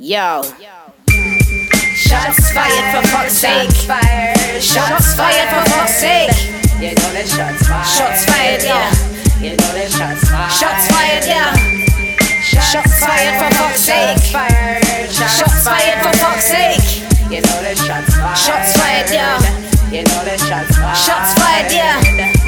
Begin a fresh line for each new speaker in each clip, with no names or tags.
Yo. Shots fired for fuck's sake. Shots fired for fuck's sake.
You know that shots fired.
Shots fired, yeah.
You know that shots fired.
Shots fired, yeah. Shots fired for fuck's sake. Shots fired for fuck's sake.
You know that shots fired.
Shots fired, yeah.
You know that shots fired.
Shots fired, yeah.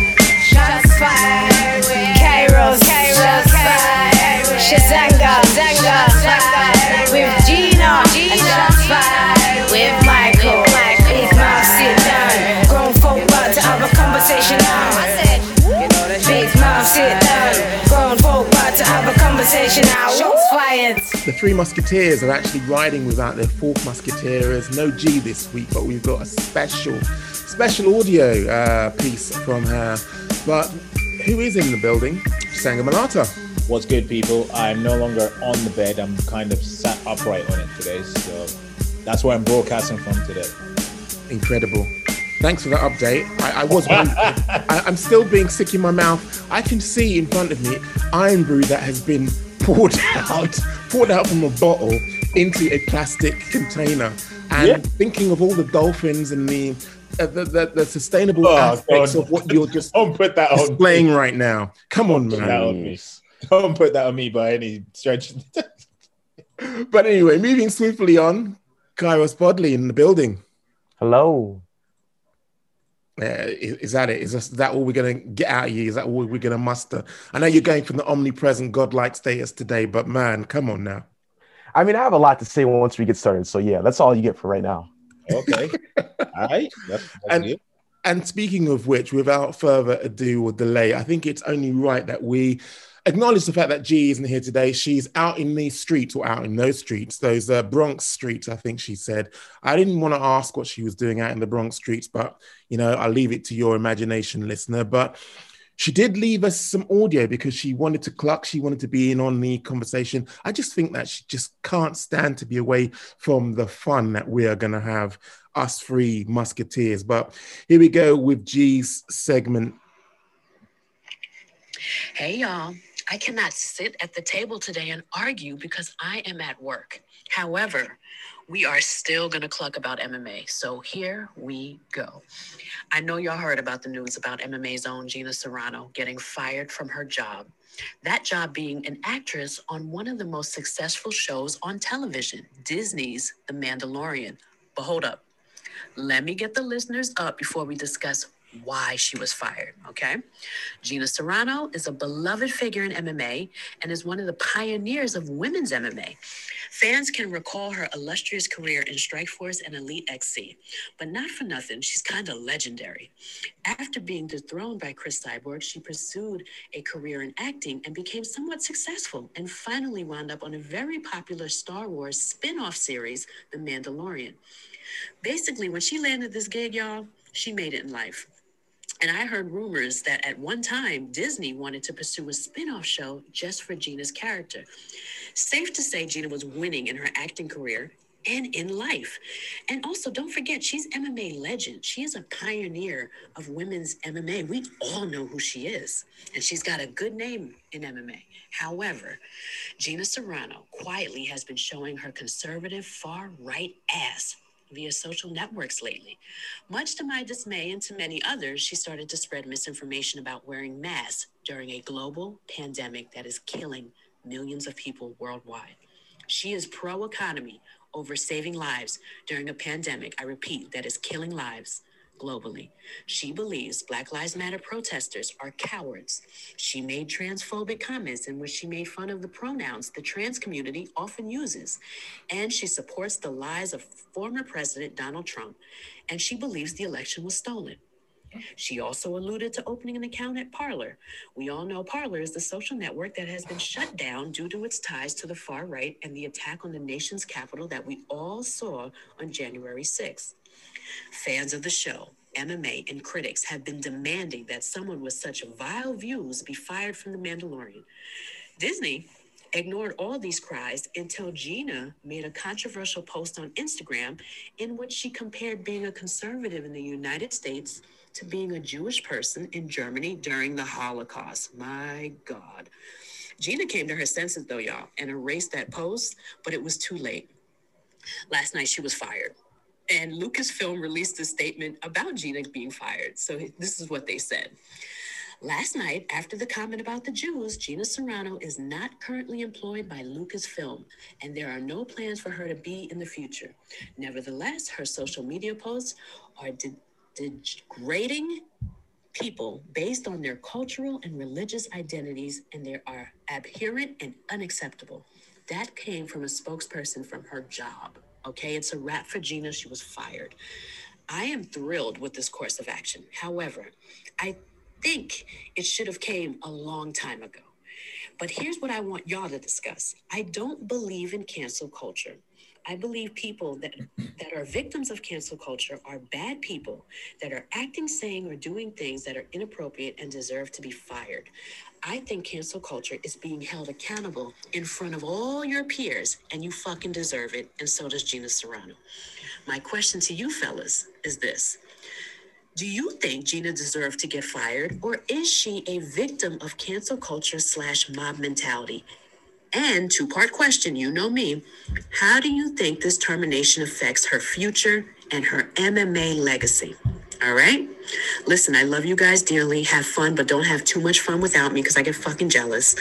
The Three Musketeers are actually riding without their fourth musketeer. There's no G this week, but we've got a special, special audio uh, piece from her. But who is in the building? Sanga Malata.
What's good, people? I'm no longer on the bed. I'm kind of sat upright on it today. So that's where I'm broadcasting from today.
Incredible. Thanks for that update. I, I was I, I'm still being sick in my mouth. I can see in front of me Irn-Bru that has been poured out, poured out from a bottle into a plastic container. And
Yeah.
thinking of all the dolphins and the uh, the, the, the sustainable
Oh,
aspects
God.
of what you're just
Don't put that on
displaying
me.
right now. Come on,
Put that on
man.
me. Don't put that on me by any stretch.
But anyway, moving swiftly on, Kairos Bodley in the building.
Hello.
Uh, is, is that it? Is this- that all we're going to get out of you? Is that all we're going to muster? I know you're going from the omnipresent godlike status today, but man, come on now.
I mean, I have a lot to say once we get started. So yeah, that's all you get for right now.
okay. All right. That's, that's
And-
good.
And speaking of which, without further ado or delay, I think it's only right that we acknowledge the fact that G isn't here today. She's out in these streets or out in those streets, those uh, Bronx streets, I think she said. I didn't want to ask what she was doing out in the Bronx streets, but you know, I'll leave it to your imagination, listener. But she did leave us some audio because she wanted to cluck, she wanted to be in on the conversation. I just think that she just can't stand to be away from the fun that we are going to have, us three musketeers. But here we go with G's segment.
Hey, y'all. I cannot sit at the table today and argue because I am at work. However, we are still going to cluck about MMA. So here we go. I know y'all heard about the news about MMA's own Gina Carano getting fired from her job. That job being an actress on one of the most successful shows on television, Disney's The Mandalorian. But hold up. Let me get the listeners up before we discuss why she was fired, okay? Gina Carano is a beloved figure in MMA and is one of the pioneers of women's MMA. Fans can recall her illustrious career in Strikeforce and Elite XC, but not for nothing, she's kind of legendary. After being dethroned by Cris Cyborg, she pursued a career in acting and became somewhat successful and finally wound up on a very popular Star Wars spin off series, The Mandalorian. Basically, when she landed this gig, y'all, she made it in life. And I heard rumors that at one time Disney wanted to pursue a spin off show just for Gina's character. Safe to say, Gina was winning in her acting career and in life. And also, don't forget, she's MMA legend. She is a pioneer of women's MMA. We all know who she is, and she's got a good name in MMA. However, Gina Carano quietly has been showing her conservative far right ass via social networks lately. Much to my dismay and to many others, she started to spread misinformation about wearing masks during a global pandemic that is killing millions of people worldwide. She is pro economy over saving lives during a pandemic, I repeat, that is killing lives globally. She believes Black Lives Matter protesters are cowards. She made transphobic comments in which she made fun of the pronouns the trans community often uses. And she supports the lies of former President Donald Trump. And she believes the election was stolen. She also alluded to opening an account at Parler. We all know Parler is the social network that has been shut down due to its ties to the far right and the attack on the nation's capital that we all saw on January 6th. Fans of the show, MMA, and critics have been demanding that someone with such vile views be fired from The Mandalorian. Disney ignored all these cries until Gina made a controversial post on Instagram in which she compared being a conservative in the United States to being a Jewish person in Germany during the Holocaust. My God. Gina came to her senses, though, y'all, and erased that post, but it was too late. Last night she was fired. And Lucasfilm released a statement about Gina being fired. So this is what they said. Last night, after the comment about the Jews, Gina Carano is not currently employed by Lucasfilm, and there are no plans for her to be in the future. Nevertheless, her social media posts are de- degrading people based on their cultural and religious identities, and they are abhorrent and unacceptable. That came from a spokesperson from her job. Okay, it's a wrap for Gina. She was fired. I am thrilled with this course of action. However, I think it should have came a long time ago. But here's what I want y'all to discuss. I don't believe in cancel culture. I believe people that that are victims of cancel culture are bad people that are acting, saying, or doing things that are inappropriate and deserve to be fired. I think cancel culture is being held accountable in front of all your peers, and you fucking deserve it, and so does Gina Carano. My question to you fellas is this. Do you think Gina deserved to get fired, or is she a victim of cancel culture slash mob mentality? And two part question, you know me. How do you think this termination affects her future and her MMA legacy? All right. Listen, I love you guys dearly. Have fun, but don't have too much fun without me because I get fucking jealous.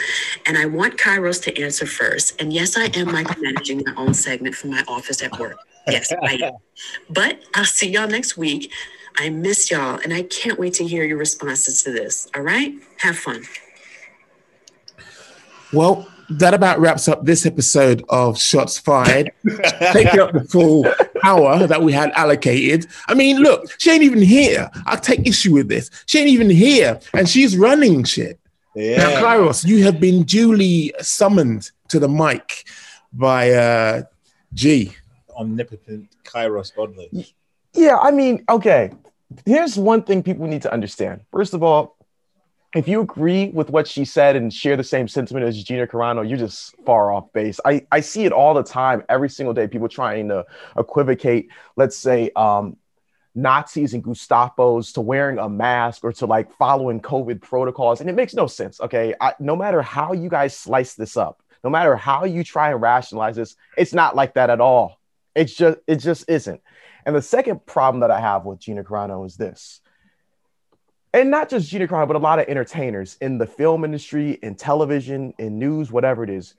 And I want Kairos to answer first. And yes, I am micromanaging my own segment from my office at work. Yes, I am. But I'll see y'all next week. I miss y'all, and I can't wait to hear your responses to this. All right? Have fun.
Well, that about wraps up this episode of Shots Fired, taking up the full hour that we had allocated. I mean, look, she ain't even here. I take issue with this. She ain't even here, and she's running shit.
Yeah.
Now, Kairos, you have been duly summoned to the mic by uh, G.
Omnipotent Kairos Godly.
Yeah, I mean, okay. Here's one thing people need to understand. First of all, if you agree with what she said and share the same sentiment as Gina Carano, you're just far off base. I, I see it all the time, every single day, people trying to equivocate, let's say, um, Nazis and Gestapos to wearing a mask or to like following COVID protocols. And it makes no sense. Okay. I, no matter how you guys slice this up, no matter how you try and rationalize this, it's not like that at all. It's just, it just isn't. And the second problem that I have with Gina Carano is this. And not just Gina Carano, but a lot of entertainers in the film industry, in television, in news, whatever it is.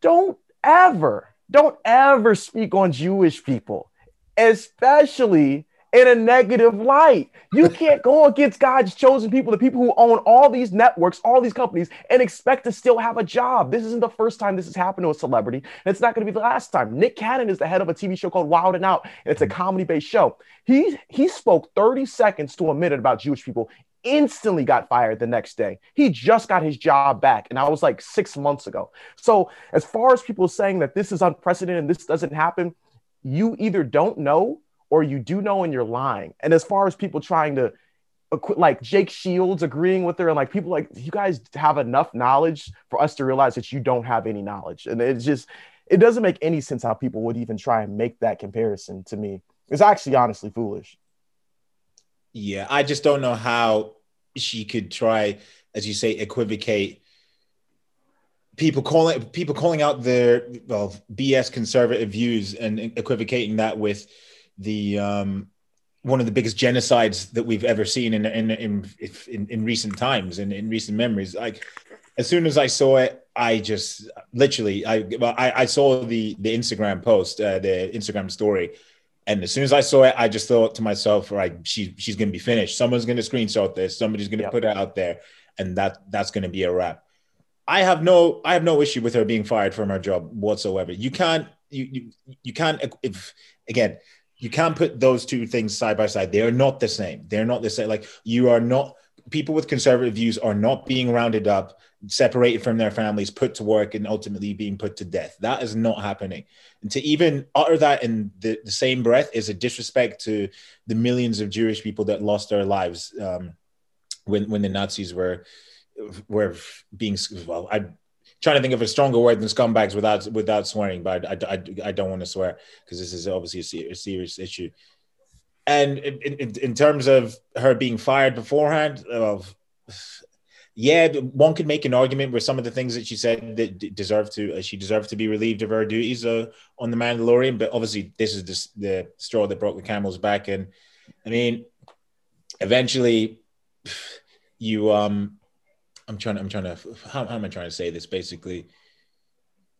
Don't ever, don't ever speak on Jewish people, especially in a negative light. You can't go against God's chosen people, the people who own all these networks, all these companies, and expect to still have a job. This isn't the first time this has happened to a celebrity, and it's not going to be the last time. Nick Cannon is the head of a TV show called Wild and Out, and it's a comedy-based show. He he spoke 30 seconds to a minute about Jewish people. Instantly got fired the next day. He just got his job back, and I was like six months ago. So, as far as people saying that this is unprecedented and this doesn't happen, you either don't know or you do know and you're lying. And as far as people trying to like Jake Shields agreeing with her and like people like you guys have enough knowledge for us to realize that you don't have any knowledge. And it's just it doesn't make any sense how people would even try and make that comparison to me. It's actually honestly foolish.
Yeah, I just don't know how she could try, as you say, equivocate people calling people calling out their well BS conservative views and equivocating that with the um, one of the biggest genocides that we've ever seen in in in, in, in recent times and in, in recent memories. Like as soon as I saw it, I just literally I well, I, I saw the the Instagram post, uh, the Instagram story, and as soon as I saw it, I just thought to myself, right, she she's gonna be finished. Someone's gonna screenshot this. Somebody's gonna
Yep.
put it out there, and that that's gonna be a wrap. I have no I have no issue with her being fired from her job whatsoever. You can't you you, you can't if again you can't put those two things side by side. They are not the same. They're not the same. Like you are not people with conservative views are not being rounded up, separated from their families, put to work, and ultimately being put to death. That is not happening. And to even utter that in the, the same breath is a disrespect to the millions of Jewish people that lost their lives um, when when the Nazis were were being well. I trying to think of a stronger word than scumbags without without swearing, but I, I, I don't want to swear because this is obviously a, serious issue. And in, in, in terms of her being fired beforehand, well, yeah, one could make an argument where some of the things that she said that d- deserve to uh, she deserved to be relieved of her duties uh, on the Mandalorian. But obviously, this is the, the straw that broke the camel's back. And I mean, eventually, you um, I'm trying. I'm trying to. How, how am I trying to say this? Basically,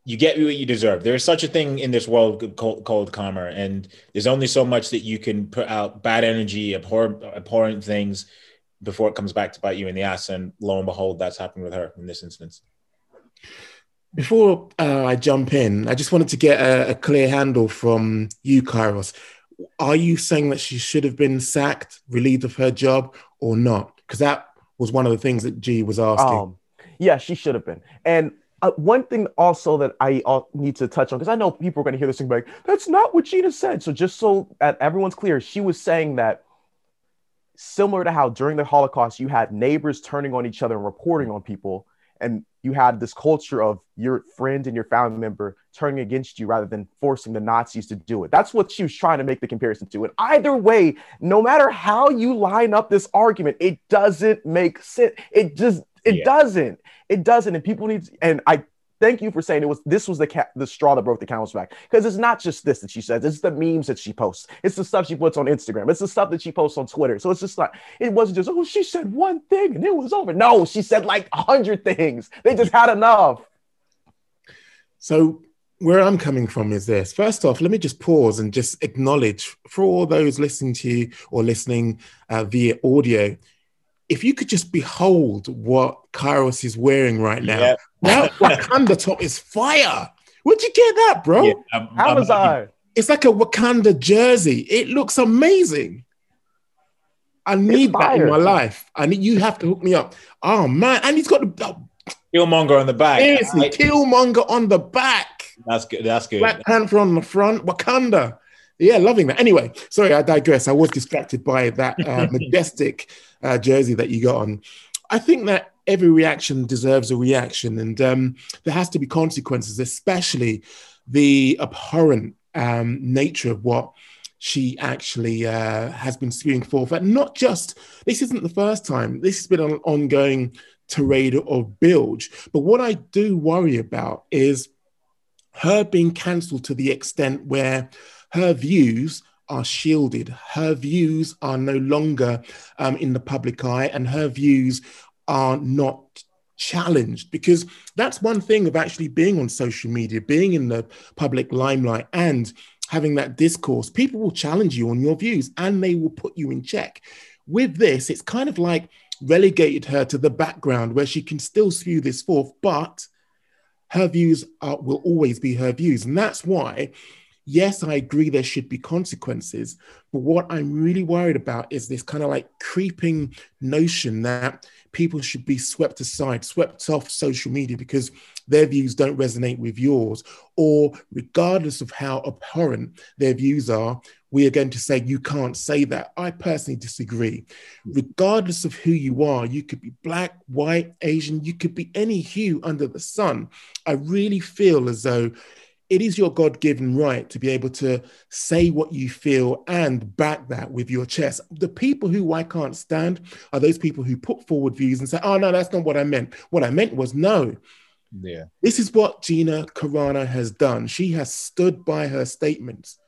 you get what you deserve. There is such a thing in this world called, called karma, and there's only so much that you can put out bad energy, abhor, abhorrent things before it comes back to bite you in the ass. And lo and behold, that's happened with her in this instance.
Before uh, I jump in, I just wanted to get a, a clear handle from you, Kairos. Are you saying that she should have been sacked, relieved of her job, or not? Because that was one of the things that G was asking.
Um, yeah, she should have been. And uh, one thing also that I uh, need to touch on, because I know people are going to hear this thing like, that's not what Gina said. So just so that everyone's clear, she was saying that similar to how during the Holocaust you had neighbors turning on each other and reporting on people, and you had this culture of your friend and your family member turning against you rather than forcing the Nazis to do it. That's what she was trying to make the comparison to. And either way, no matter how you line up this argument, it doesn't make sense. It just it yeah. doesn't. It doesn't. And people need. To, and I thank you for saying it was this was the ca- the straw that broke the camel's back. Because it's not just this that she says it's the memes that she posts. It's the stuff she puts on instagram. It's the stuff that she posts on twitter. So it's just like it wasn't just oh she said one thing and it was over. No she said like a hundred things. They just had enough.
So where i'm coming from is this. First off let me just pause and just acknowledge for all those listening to you or listening uh, via audio if you could just behold what Kairos is wearing right now, yeah. That Wakanda top is fire. Where'd you get that, bro? Yeah,
um, Amazon.
It's like a Wakanda jersey. It looks amazing. I need that in my life. I need you have to hook me up. Oh man, and he's got the oh,
Killmonger on the back.
Seriously, right. Killmonger on the back.
That's good. That's good.
Black Panther on the front. Wakanda. Yeah, loving that. Anyway, sorry, I digress. I was distracted by that uh, majestic uh, jersey that you got on. I think that every reaction deserves a reaction, and um, there has to be consequences, especially the abhorrent um, nature of what she actually uh, has been spewing forth. And not just this isn't the first time. This has been an ongoing tirade of bilge. But what I do worry about is her being cancelled to the extent where her views are shielded. Her views are no longer um, in the public eye, and her views are not challenged because that's one thing of actually being on social media, being in the public limelight, and having that discourse. People will challenge you on your views and they will put you in check. With this, it's kind of like relegated her to the background where she can still spew this forth, but her views are, will always be her views. And that's why yes, I agree there should be consequences. But what I'm really worried about is this kind of like creeping notion that people should be swept aside, swept off social media because their views don't resonate with yours, or regardless of how abhorrent their views are, we are going to say you can't say that. I personally disagree. Regardless of who you are, you could be black, white, Asian, you could be any hue under the sun. I really feel as though it is your God given right to be able to say what you feel and back that with your chest. The people who I can't stand are those people who put forward views and say, oh, no, that's not what I meant. What I meant was no.
Yeah.
This is what Gina Carano has done. She has stood by her statements.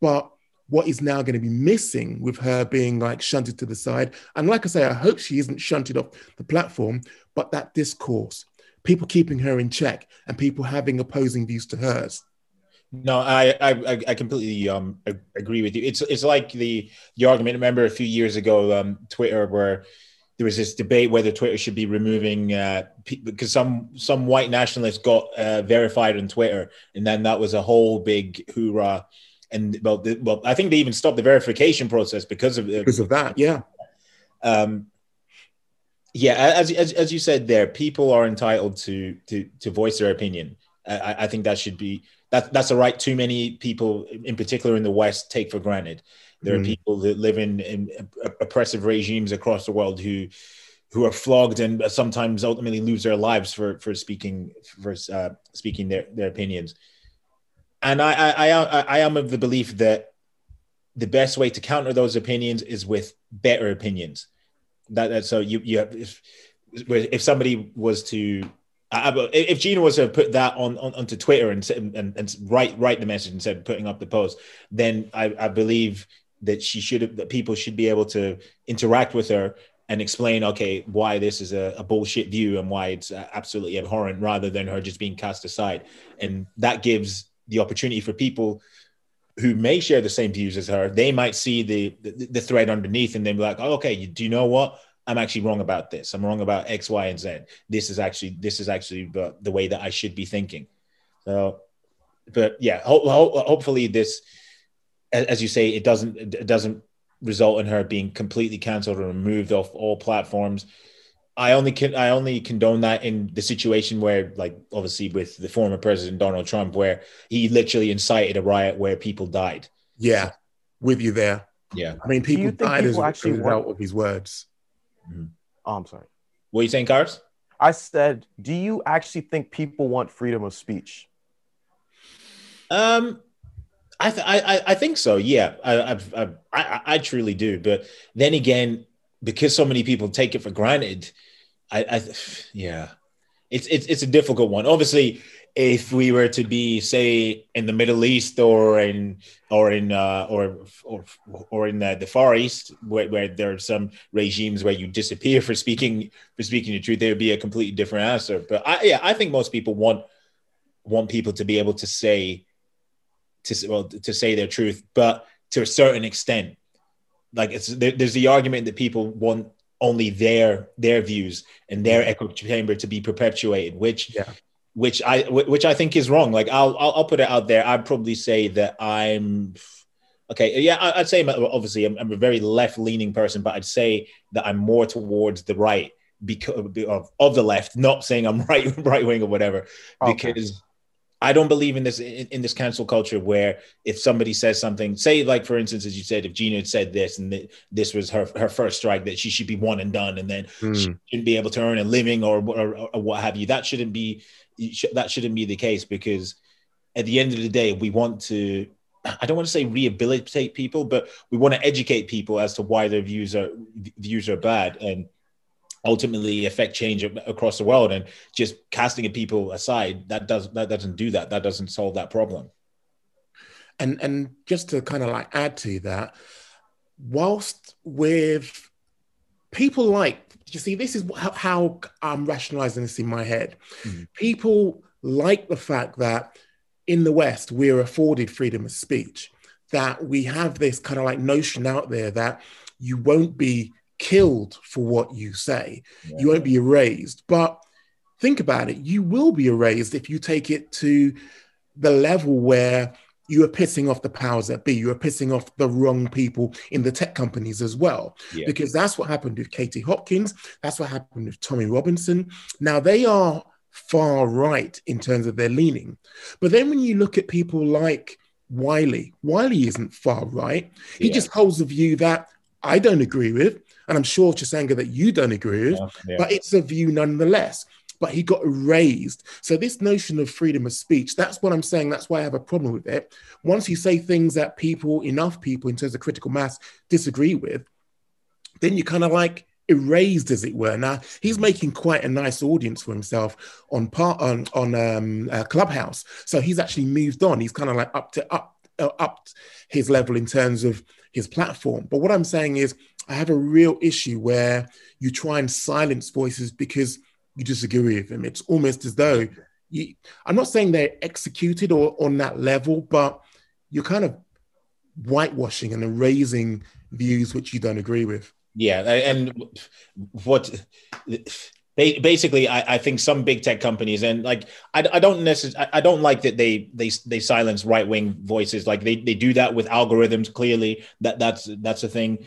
But what is now going to be missing with her being like shunted to the side, and like I say, I hope she isn't shunted off the platform, but that discourse people keeping her in check and people having opposing views to hers.
No, I, I I completely um agree with you. It's it's like the the argument. Remember a few years ago, um, Twitter where there was this debate whether Twitter should be removing uh, because some some white nationalists got uh, verified on Twitter, and then that was a whole big hoorah. And well, the, well, I think they even stopped the verification process because of
because of that. Yeah.
Um, yeah, as, as, as you said there, people are entitled to to to voice their opinion. I, I think that should be that that's a right too many people, in particular in the West, take for granted. There mm. are people that live in, in oppressive regimes across the world who who are flogged and sometimes ultimately lose their lives for for speaking for uh, speaking their, their opinions. And I, I I I am of the belief that the best way to counter those opinions is with better opinions. That, that so you you have if, if somebody was to if Gina was to put that on, on onto Twitter and, and and write write the message instead of putting up the post, then I, I believe that she should have that people should be able to interact with her and explain okay why this is a, a bullshit view and why it's uh, absolutely abhorrent rather than her just being cast aside. And that gives the opportunity for people who may share the same views as her they might see the the, the thread underneath and then be like oh, okay you, do you know what? I'm actually wrong about this. I'm wrong about x y and z. This is actually this is actually the, the way that i should be thinking. So but yeah ho- ho- hopefully this as you say it doesn't it doesn't result in her being completely canceled or removed off all platforms I only can I only condone that in the situation where, like, obviously with the former president Donald Trump, where he literally incited a riot where people died.
Yeah, with you there.
Yeah.
I mean, people died
people
as a result
want-
of his words.
Oh, I'm sorry.
What are you saying, Cars?
I said, do you actually think people want freedom of speech?
Um, I, th- I I I think so. Yeah, I, I've, I I I truly do. But then again, because so many people take it for granted, I, I yeah, it's it's it's a difficult one. Obviously, if we were to be say in the Middle East or in or in uh, or or or in the, the Far East, where, where there are some regimes where you disappear for speaking for speaking the truth, there would be a completely different answer. But I yeah, I think most people want want people to be able to say to well to say their truth, but to a certain extent. Like it's there, there's the argument that people want only their their views and their echo chamber to be perpetuated, which
Yeah.
which I which I think is wrong. Like I'll I'll, I'll put it out there. I'd probably say that I'm okay. Yeah, I- I'd say obviously I'm, I'm a very left leaning person, but I'd say that I'm more towards the right because of, of the left. Not saying I'm right right wing or whatever,
Okay.
because I don't believe in this in, in this cancel culture where if somebody says something, say like for instance, as you said, if Gina had said this and th- this was her her first strike, that she should be one and done, and then
Hmm.
she shouldn't be able to earn a living or or, or what have you. That shouldn't be that shouldn't be the case because at the end of the day, we want to. I don't want to say rehabilitate people, but we want to educate people as to why their views are views are bad and ultimately affect change across the world. And just casting people aside that does that doesn't do that. That doesn't solve that problem.
and and just to kind of like add to that whilst with people like you see this is how, how i'm rationalizing this in my head
Mhm.
people like the fact that in the west we're afforded freedom of speech that we have this kind of like notion out there that you won't be killed for what you say you won't be erased but think about it you will be erased if you take it to the level where you are pissing off the powers that be. You are pissing off the wrong people in the tech companies as well.
Yeah.
Because that's what happened with Katie Hopkins. That's what happened with Tommy Robinson. Now they are far right in terms of their leaning. But then when you look at people like Wiley, Wiley isn't far right. He
Yeah.
just holds a view that I don't agree with. And I'm sure, Chisanga, that you don't agree with
Yeah.
but it's a view nonetheless. But he got erased. So this notion of freedom of speech, that's what I'm saying. That's why I have a problem with it. Once you say things that people, enough people in terms of critical mass disagree with, then you kind of like erased, as it were. Now he's making quite a nice audience for himself on part on on um, uh, Clubhouse. So he's actually moved on. He's kind of like up to up uh, up his level in terms of his platform. But what I'm saying is, I have a real issue where you try and silence voices because you disagree with them. It's almost as though you, I'm not saying they're executed or on that level, but you're kind of whitewashing and erasing views which you don't agree with.
Yeah, and what ba- basically I, I think some big tech companies and like I, I don't necessarily I don't like that they they they silence right wing voices like they, they do that with algorithms clearly that that's that's a thing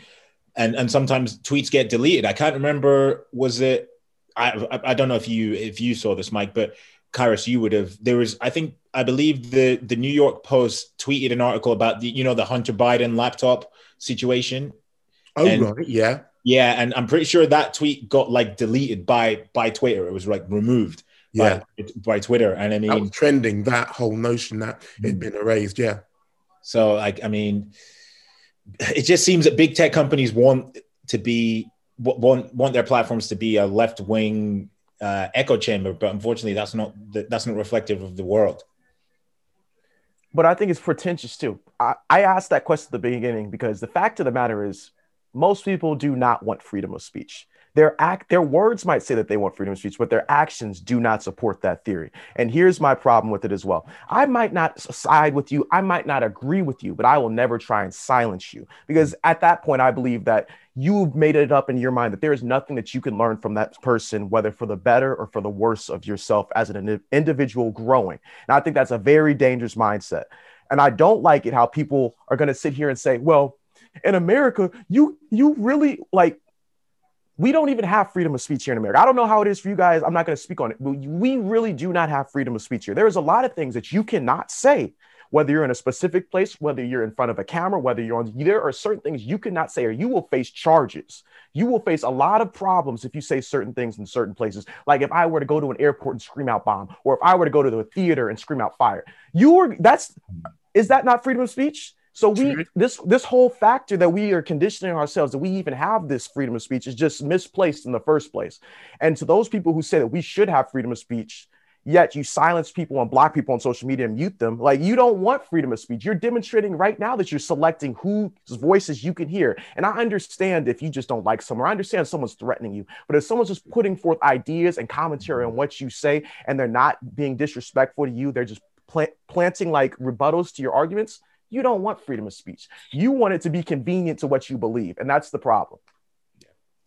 and and sometimes tweets get deleted I can't remember was it I I, I don't know if you if you saw this Mike but Kairos you would have there was I think I believe the the New York Post tweeted an article about the you know the Hunter Biden laptop situation
Oh,
And-
right. Yeah.
Yeah, and I'm pretty sure that tweet got like deleted by by Twitter. It was like removed
Yeah.
by, by Twitter. And I
that was
mean,
trending, that whole notion that it had been erased. Yeah.
so like I mean, it just seems that big tech companies want to be w- want want their platforms to be a left wing uh, echo chamber, but unfortunately, that's not that's not reflective of the world.
But I think it's pretentious too. I, I asked that question at the beginning because the fact of the matter is, most people do not want freedom of speech. Their act, their words might say that they want freedom of speech, but their actions do not support that theory. And here's my problem with it as well. I might not side with you, I might not agree with you, but I will never try and silence you because at that point, I believe that you've made it up in your mind that there is nothing that you can learn from that person, whether for the better or for the worse of yourself as an individual growing. And I think that's a very dangerous mindset. And I don't like it how people are going to sit here and say, well, in America, you you really like we don't even have freedom of speech here in America. I don't know how it is for you guys. I'm not going to speak on it, but we really do not have freedom of speech here. There's a lot of things that you cannot say, whether you're in a specific place, whether you're in front of a camera, whether you're on, there are certain things you cannot say, or you will face charges. You will face a lot of problems if you say certain things in certain places. Like if I were to go to an airport and scream out bomb, or if I were to go to the theater and scream out fire, you are, that's, is that not freedom of speech? So we this this whole factor that we are conditioning ourselves that we even have this freedom of speech is just misplaced in the first place. And to those people who say that we should have freedom of speech, yet you silence people and block people on social media and mute them, like you don't want freedom of speech. You're demonstrating right now that you're selecting whose voices you can hear. And I understand if you just don't like someone, I understand someone's threatening you, but if someone's just putting forth ideas and commentary on mm-hmm. what you say and they're not being disrespectful to you, they're just plant, planting like rebuttals to your arguments you don't want freedom of speech. You want it to be convenient to what you believe. And that's the problem.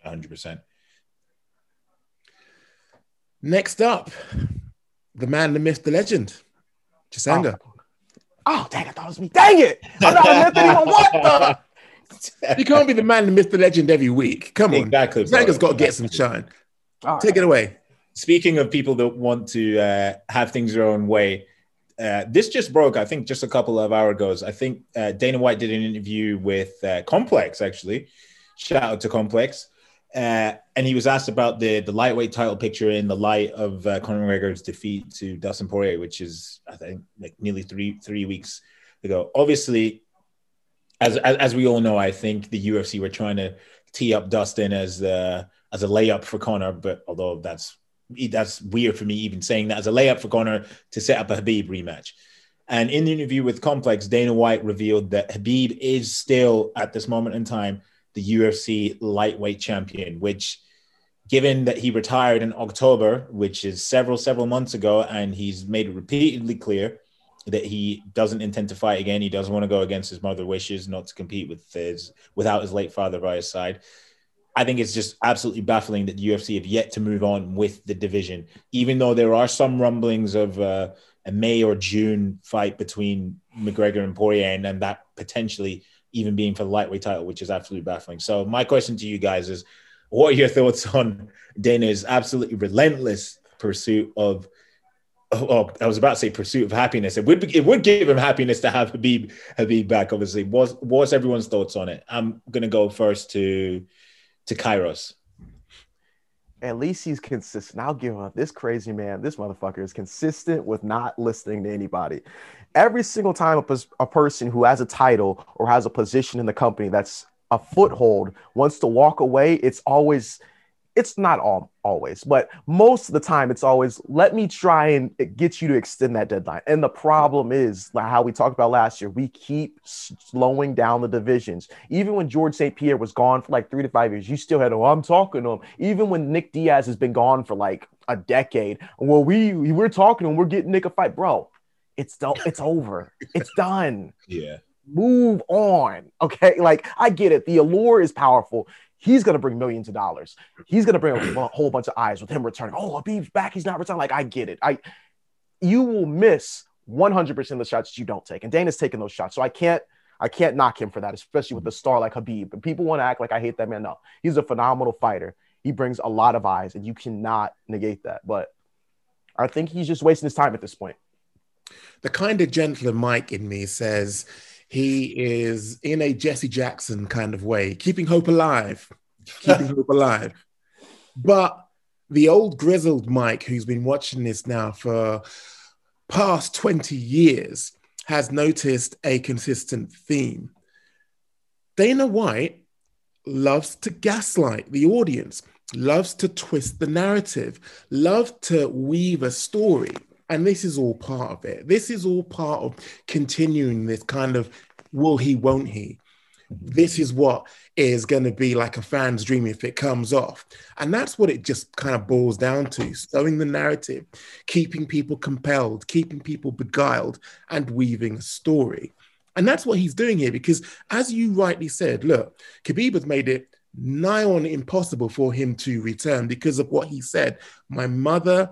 Yeah, 100%.
Next up, the man, the myth, the legend, Chisanga.
Oh. oh, dang, I thought it was me. Dang it. I'm not a myth anymore. What the?
You can't be the man, the myth, the legend every week. Come on.
Exactly.
Chisanga's got to get some shine. Take it away.
Speaking of people that want to uh, have things their own way, uh, this just broke, I think, just a couple of hours ago. I think uh, Dana White did an interview with uh, Complex, actually. Shout out to Complex. Uh, and he was asked about the the lightweight title picture in the light of uh, Conor McGregor's defeat to Dustin Poirier, which is I think like nearly three three weeks ago. Obviously, as, as, as we all know, I think the UFC were trying to tee up Dustin as the as a layup for Conor, but although that's that's weird for me even saying that as a layup for Conor to set up a Khabib rematch. And in the interview with Complex, Dana White revealed that Khabib is still at this moment in time the UFC lightweight champion, which given that he retired in October, which is several, several months ago, and he's made it repeatedly clear that he doesn't intend to fight again. He doesn't want to go against his mother wishes not to compete with his without his late father by his side. I think it's just absolutely baffling that the UFC have yet to move on with the division, even though there are some rumblings of uh, a May or June fight between McGregor and Poirier, and, and that potentially even being for the lightweight title, which is absolutely baffling. So my question to you guys is, what are your thoughts on Dana's absolutely relentless pursuit of? Oh, I was about to say pursuit of happiness. It would it would give him happiness to have Khabib Khabib back. Obviously, what's what's everyone's thoughts on it? I'm gonna go first to to Kairos.
At least he's consistent. I'll give up. This crazy man, this motherfucker is consistent with not listening to anybody. Every single time a, a person who has a title or has a position in the company that's a foothold wants to walk away, it's always it's not all always, but most of the time it's always let me try and get you to extend that deadline. And the problem is like how we talked about last year, we keep slowing down the divisions. Even when George St. Pierre was gone for like three to five years, you still had, oh, I'm talking to him. Even when Nick Diaz has been gone for like a decade, well, we we're talking to him, we're getting Nick a fight, bro. It's done, it's over. It's done.
Yeah.
Move on. Okay. Like I get it. The allure is powerful he's going to bring millions of dollars. He's going to bring a whole bunch of eyes with him returning. Oh, Khabib's back. He's not returning. Like, I get it. I, you will miss 100% of the shots you don't take. And Dana's taking those shots. So I can't, I can't knock him for that, especially with a star like Khabib. And people want to act like I hate that man. No, he's a phenomenal fighter. He brings a lot of eyes, and you cannot negate that. But I think he's just wasting his time at this point.
The kind of gentler Mike in me says, he is in a Jesse Jackson kind of way, keeping hope alive, keeping hope alive. But the old grizzled Mike, who's been watching this now for past 20 years, has noticed a consistent theme. Dana White loves to gaslight the audience, loves to twist the narrative, loves to weave a story. And this is all part of it. This is all part of continuing this kind of will he, won't he? Mm-hmm. This is what is going to be like a fan's dream if it comes off. And that's what it just kind of boils down to sowing the narrative, keeping people compelled, keeping people beguiled, and weaving a story. And that's what he's doing here because, as you rightly said, look, Khabib has made it nigh on impossible for him to return because of what he said. My mother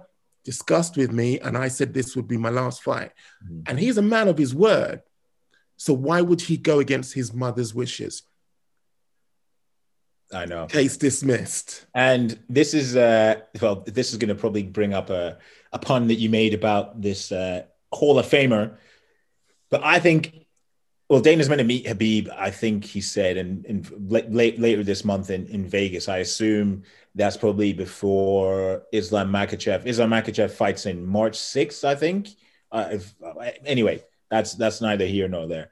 discussed with me, and I said this would be my last fight.
Mhm.
And he's a man of his word. So why would he go against his mother's wishes?
I know.
Case dismissed.
And this is uh well, this is gonna probably bring up a, a pun that you made about this uh Hall of Famer. But I think well, Dana's meant to meet Khabib, I think he said in, in late, late later this month in, in Vegas. I assume that's probably before Islam Makhachev. Islam Makhachev fights in March 6th, I think. Uh, if, anyway, that's that's neither here nor there.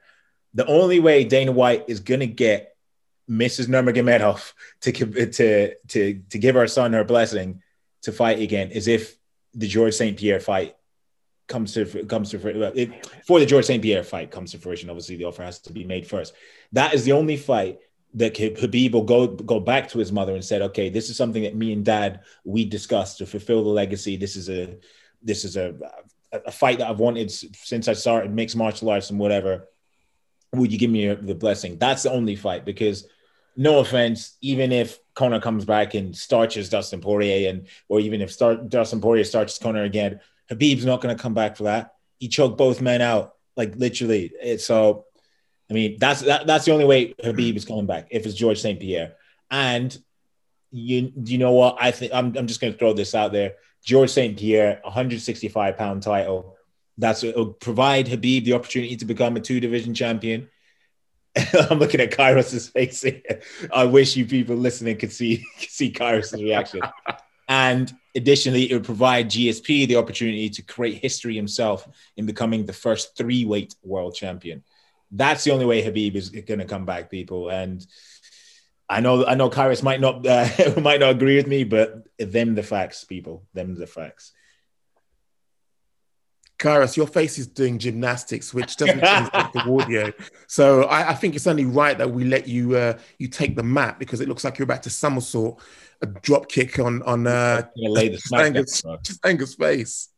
The only way Dana White is gonna get Mrs. Nurmagomedov to to to to give her son her blessing to fight again is if the George St. Pierre fight comes to comes to it, for the George St. Pierre fight comes to fruition. Obviously, the offer has to be made first. That is the only fight that Khabib will go go back to his mother and said, "Okay, this is something that me and Dad we discussed to fulfill the legacy. This is a this is a a fight that I've wanted since I started mixed martial arts and whatever." Would you give me the blessing? That's the only fight because no offense, even if Conor comes back and starches Dustin Poirier, and or even if start, Dustin Poirier starches Conor again, Khabib's not going to come back for that. He choked both men out, like literally. It, so, I mean, that's that, that's the only way Khabib is coming back if it's George St. Pierre. And you, you know what? I think I'm, I'm just going to throw this out there. George St. Pierre, 165 pound title. That's it'll provide Khabib the opportunity to become a two division champion. I'm looking at Kairos' face. Here. I wish you people listening could see could see Kairos' reaction. and additionally, it would provide GSP the opportunity to create history himself in becoming the first three weight world champion. That's the only way Khabib is going to come back, people. And I know I know Kairos might not uh, might not agree with me, but them the facts, people. Them the facts.
Kairos, your face is doing gymnastics, which doesn't translate to audio. So I, I, think it's only right that we let you uh, you take the mat because it looks like you're about to somersault a drop kick on on uh,
lay the
Angus, Angus face.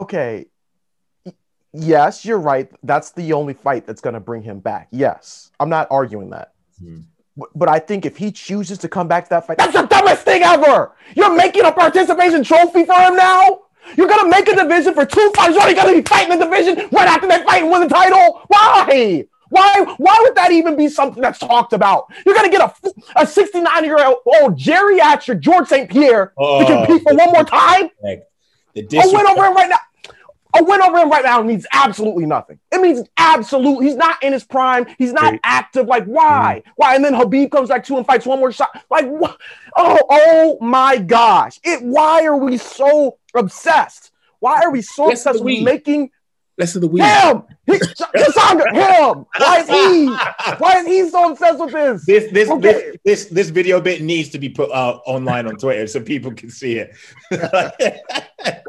Okay. Yes, you're right. That's the only fight that's going to bring him back. Yes, I'm not arguing that. Hmm. But, but I think if he chooses to come back to that fight, that's the dumbest thing ever. You're making a participation trophy for him now. You're gonna make a division for two fights. You're only gonna be fighting the division right after they fight and win the title. Why? Why? Why would that even be something that's talked about? You're gonna get a a 69 year old geriatric George St. Pierre oh, to compete for one more time. The a win over him right now. A win over him right now means absolutely nothing. It means absolute. He's not in his prime. He's not Great. active. Like why? Mm-hmm. Why? And then Khabib comes back to and fights one more shot. Like what? Oh, oh my gosh! It. Why are we so obsessed? Why are we so obsessed with making
Less of the weed.
Him! He, Cassandra, him! Why is he? Why is he so obsessed with this?
This this okay. this, this this video bit needs to be put out online on Twitter so people can see it.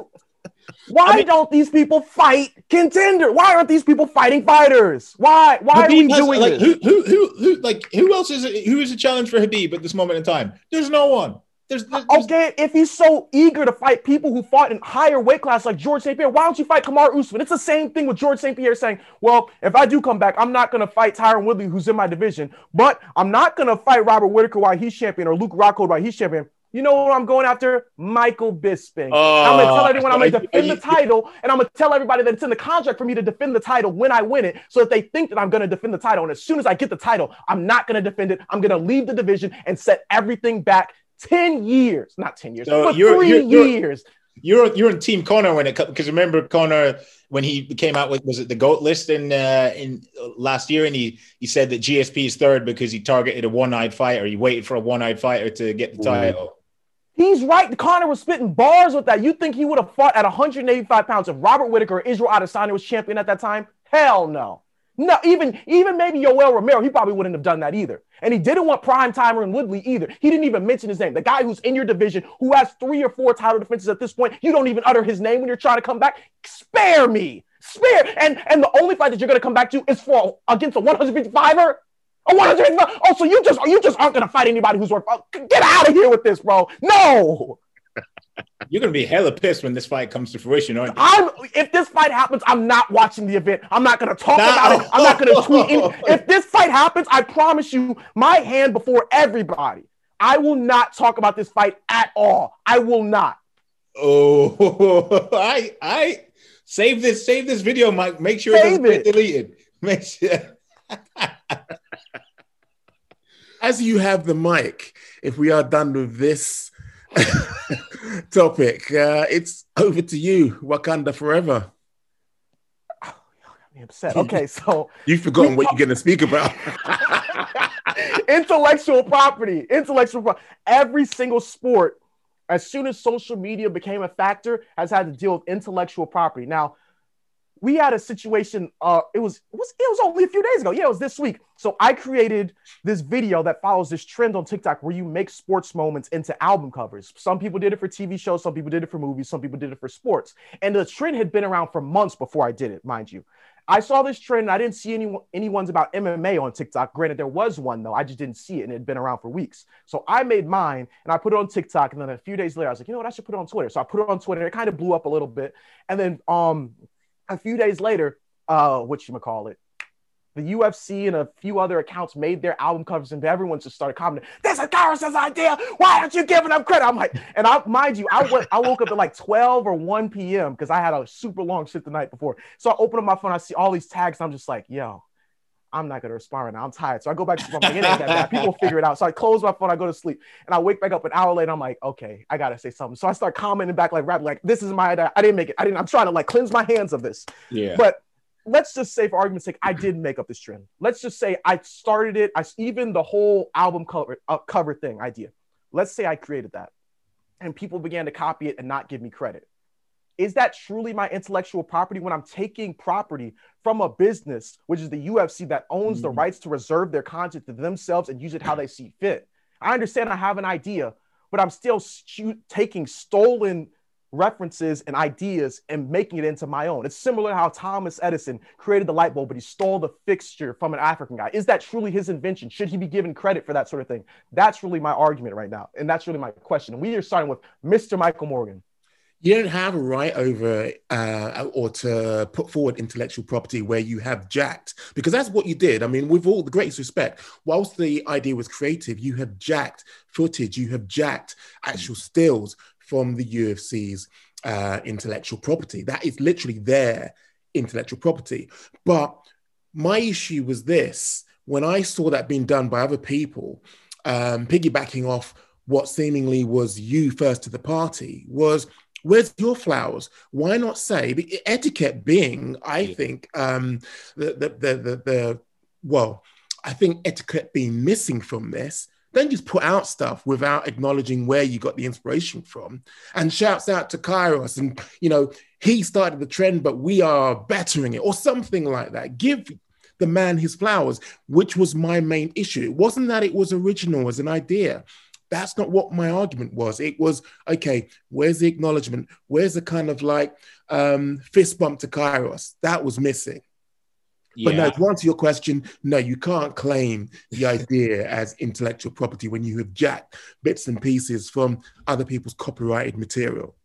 Why I mean, don't these people fight contender? Why aren't these people fighting fighters? Why? Why Khabib are we doing
like,
this?
Who, who, who, who, like, who else is it? Who is a challenge for Khabib at this moment in time? There's no one. There's, there's,
okay, if he's so eager to fight people who fought in higher weight class like George St. Pierre, why don't you fight Kamaru Usman? It's the same thing with George St. Pierre saying, well, if I do come back, I'm not going to fight Tyron Woodley, who's in my division, but I'm not going to fight Robert Whitaker while he's champion or Luke Rockhold while he's champion. You know what I'm going after? Michael Bisping. Uh, I'm going to tell everyone I'm going to defend the title, and I'm going to tell everybody that it's in the contract for me to defend the title when I win it, so that they think that I'm going to defend the title. And as soon as I get the title, I'm not going to defend it. I'm going to leave the division and set everything back 10 years, not 10 years, so but you're, 3 you're, years.
You're you're in Team Conor when it because remember Conor when he came out with was it the goat list in uh, in uh, last year and he he said that GSP is third because he targeted a one eyed fighter. He waited for a one eyed fighter to get the title.
He's right. Conor was spitting bars with that. You think he would have fought at 185 pounds if Robert Whitaker or Israel Adesanya was champion at that time? Hell no. No, even even maybe Yoel Romero, he probably wouldn't have done that either. And he didn't want prime timer and Woodley either. He didn't even mention his name. The guy who's in your division, who has three or four title defenses at this point, you don't even utter his name when you're trying to come back. Spare me, spare. And and the only fight that you're gonna come back to is for against a 155er. A 155. Oh, so you just you just aren't gonna fight anybody who's worth. Oh, get out of here with this, bro. No.
You're gonna be hella pissed when this fight comes to fruition, aren't you?
I'm if this fight happens, I'm not watching the event. I'm not gonna talk
No.
about it. I'm not gonna tweet. Any, if this fight happens, I promise you, my hand before everybody. I will not talk about this fight at all. I will not.
Oh, I I save this save this video, Mike. Make sure
Save
it doesn't get deleted. Make sure.
As you have the mic, if we are done with this topic, uh, it's over to you, Wakanda Forever.
I'm upset. Okay, so
You've forgotten what you're going to speak about.
intellectual property, intellectual pro- every single sport, as soon as social media became a factor, has had to deal with intellectual property. Now, we had a situation. Uh, it was it was it was only a few days ago. Yeah, it was this week. So I created this video that follows this trend on TikTok where you make sports moments into album covers. Some people did it for TV shows, some people did it for movies, some people did it for sports. And the trend had been around for months before I did it, mind you. I saw this trend. I didn't see any any ones about MMA on TikTok. Granted, there was one though. I just didn't see it, and it had been around for weeks. So I made mine, and I put it on TikTok. And then a few days later, I was like, you know what? I should put it on Twitter. So I put it on Twitter. It kind of blew up a little bit. And then um, a few days later, uh, what you call it, the UFC and a few other accounts made their album covers, and everyone just started commenting, "This is Garrison's idea. Why aren't you giving them credit?" I'm like, and I mind you, I went, I woke up at like 12 or 1 p.m. because I had a super long shift the night before. So I open up my phone, I see all these tags, and I'm just like, yo. I'm not gonna respond right now. I'm tired. So I go back to sleep. I'm like, it ain't that bad. People will figure it out. So I close my phone, I go to sleep, and I wake back up an hour later. I'm like, okay, I gotta say something. So I start commenting back like rap, like this is my idea. I didn't make it. I didn't. I'm trying to like cleanse my hands of this.
Yeah.
But let's just say, for argument's sake, I didn't make up this trend. Let's just say I started it. I even the whole album cover uh, cover thing idea. Let's say I created that, and people began to copy it and not give me credit. Is that truly my intellectual property when I'm taking property from a business, which is the UFC, that owns the
Mhm.
rights to reserve their content to themselves and use it how they see fit? I understand I have an idea, but I'm still stu- taking stolen references and ideas and making it into my own. It's similar to how Thomas Edison created the light bulb, but he stole the fixture from an African guy. Is that truly his invention? Should he be given credit for that sort of thing? That's really my argument right now. And that's really my question. And we are starting with Mr. Michael Morgan.
You don't have a right over uh, or to put forward intellectual property where you have jacked, because that's what you did. I mean, with all the greatest respect, whilst the idea was creative, you have jacked footage, you have jacked actual stills from the UFC's uh, intellectual property. That is literally their intellectual property. But my issue was this when I saw that being done by other people, um, piggybacking off what seemingly was you first to the party, was where's your flowers? Why not say the etiquette being, I
Yeah.
think, um, the, the, the, the, the, well, I think etiquette being missing from this. Don't just put out stuff without acknowledging where you got the inspiration from. And shouts out to Kairos, and you know, he started the trend, but we are bettering it, or something like that. Give the man his flowers, which was my main issue. It wasn't that it was original as an idea. That's not what my argument was. It was okay, where's the acknowledgement? Where's the kind of like um, fist bump to Kairos? That was missing. But
yeah.
no, to answer your question, no, you can't claim the idea as intellectual property when you have jacked bits and pieces from other people's copyrighted material.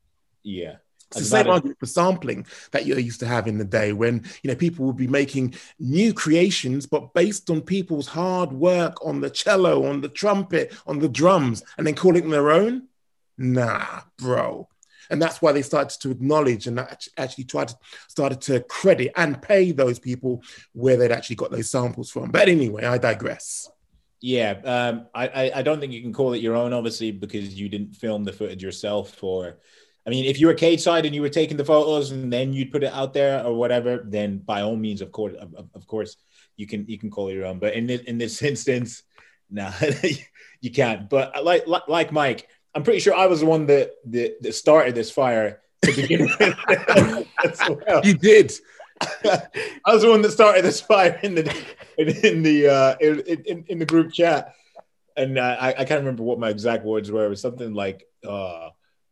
yeah.
It's the same argument for sampling that you used to have in the day when you know people would be making new creations, but based on people's hard work on the cello, on the trumpet, on the drums, and then calling them their own. Nah, bro. And that's why they started to acknowledge and actually tried to started to credit and pay those people where they'd actually got those samples from. But anyway, I digress.
Yeah, um, I, I don't think you can call it your own, obviously, because you didn't film the footage yourself. Or, I mean, if you were cage side and you were taking the photos and then you'd put it out there or whatever, then by all means, of course, of, of- course, you can you can call it your own. But in this in this instance, no, you can't. But like like Mike, I'm pretty sure I was the one that that, that started this fire to begin with. as well.
You did.
I was the one that started this fire in the in, in the uh, in, in, in the group chat, and uh, I, I can't remember what my exact words were. It was something like, uh,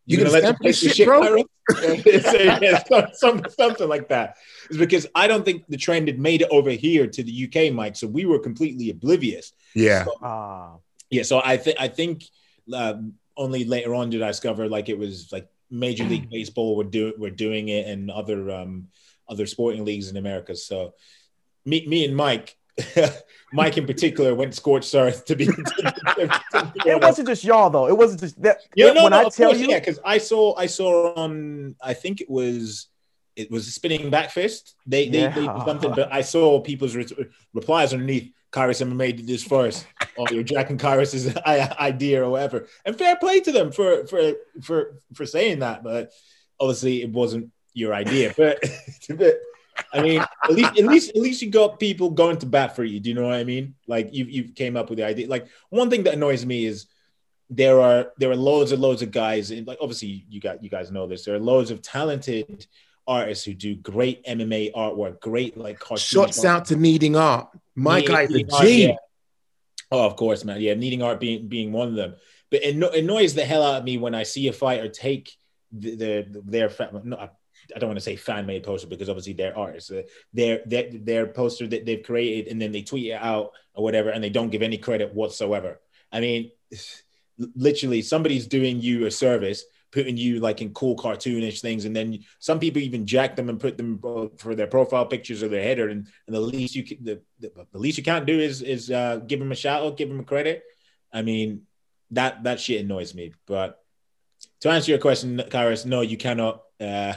You
"You
gonna
gonna let
stamp
them take
this
the
shit, bro?"
Pirates?" Yeah, yeah, some- some- something like that. It's because I don't think the trend had made it over here to the UK, Mike. So we were completely oblivious.
Yeah.
So,
Ah,
yeah, so I think I think uh, only later on did I discover like it was like Major League Baseball were do were doing it and other um other sporting leagues in America. So me me and Mike, Mike in particular, went scorched earth to be. to- to- to-
it wasn't just y'all though. It wasn't just that.
yeah, no,
when
no,
I tell
course,
you,
yeah, because I saw I saw on I think it was it was a spinning back fist. They they, they
Yeah.
did something, but I saw people's re- replies underneath. Kairos MMA did this first, or you're jacking Kairos's idea or whatever. And fair play to them for for for for saying that, but obviously it wasn't your idea. But, but I mean, at least at least at least you got people going to bat for you. Do you know what I mean? Like you you came up with the idea. Like one thing that annoys me is there are there are loads and loads of guys and like obviously you got you guys know this there are loads of talented artists who do great MMA artwork great like cartoons
Shots out to needing art. My
Needing-
guy's a
Art,
G.
yeah. oh of course man yeah needing art being being one of them but it anno- annoys the hell out of me when I see a fighter take the, the their fa- no, I I don't want to say fan made poster because obviously they're artists. Uh, their their their poster that they've created and then they tweet it out or whatever, and they don't give any credit whatsoever. I mean, literally, somebody's doing you a service, putting you like in cool cartoonish things, and then some people even jack them and put them for their profile pictures or their header. And, and the least you can, the, the, the least you can't do is is uh, give them a shout out, give them a credit. I mean, that that shit annoys me. But to answer your question, Kairos, no, you cannot uh,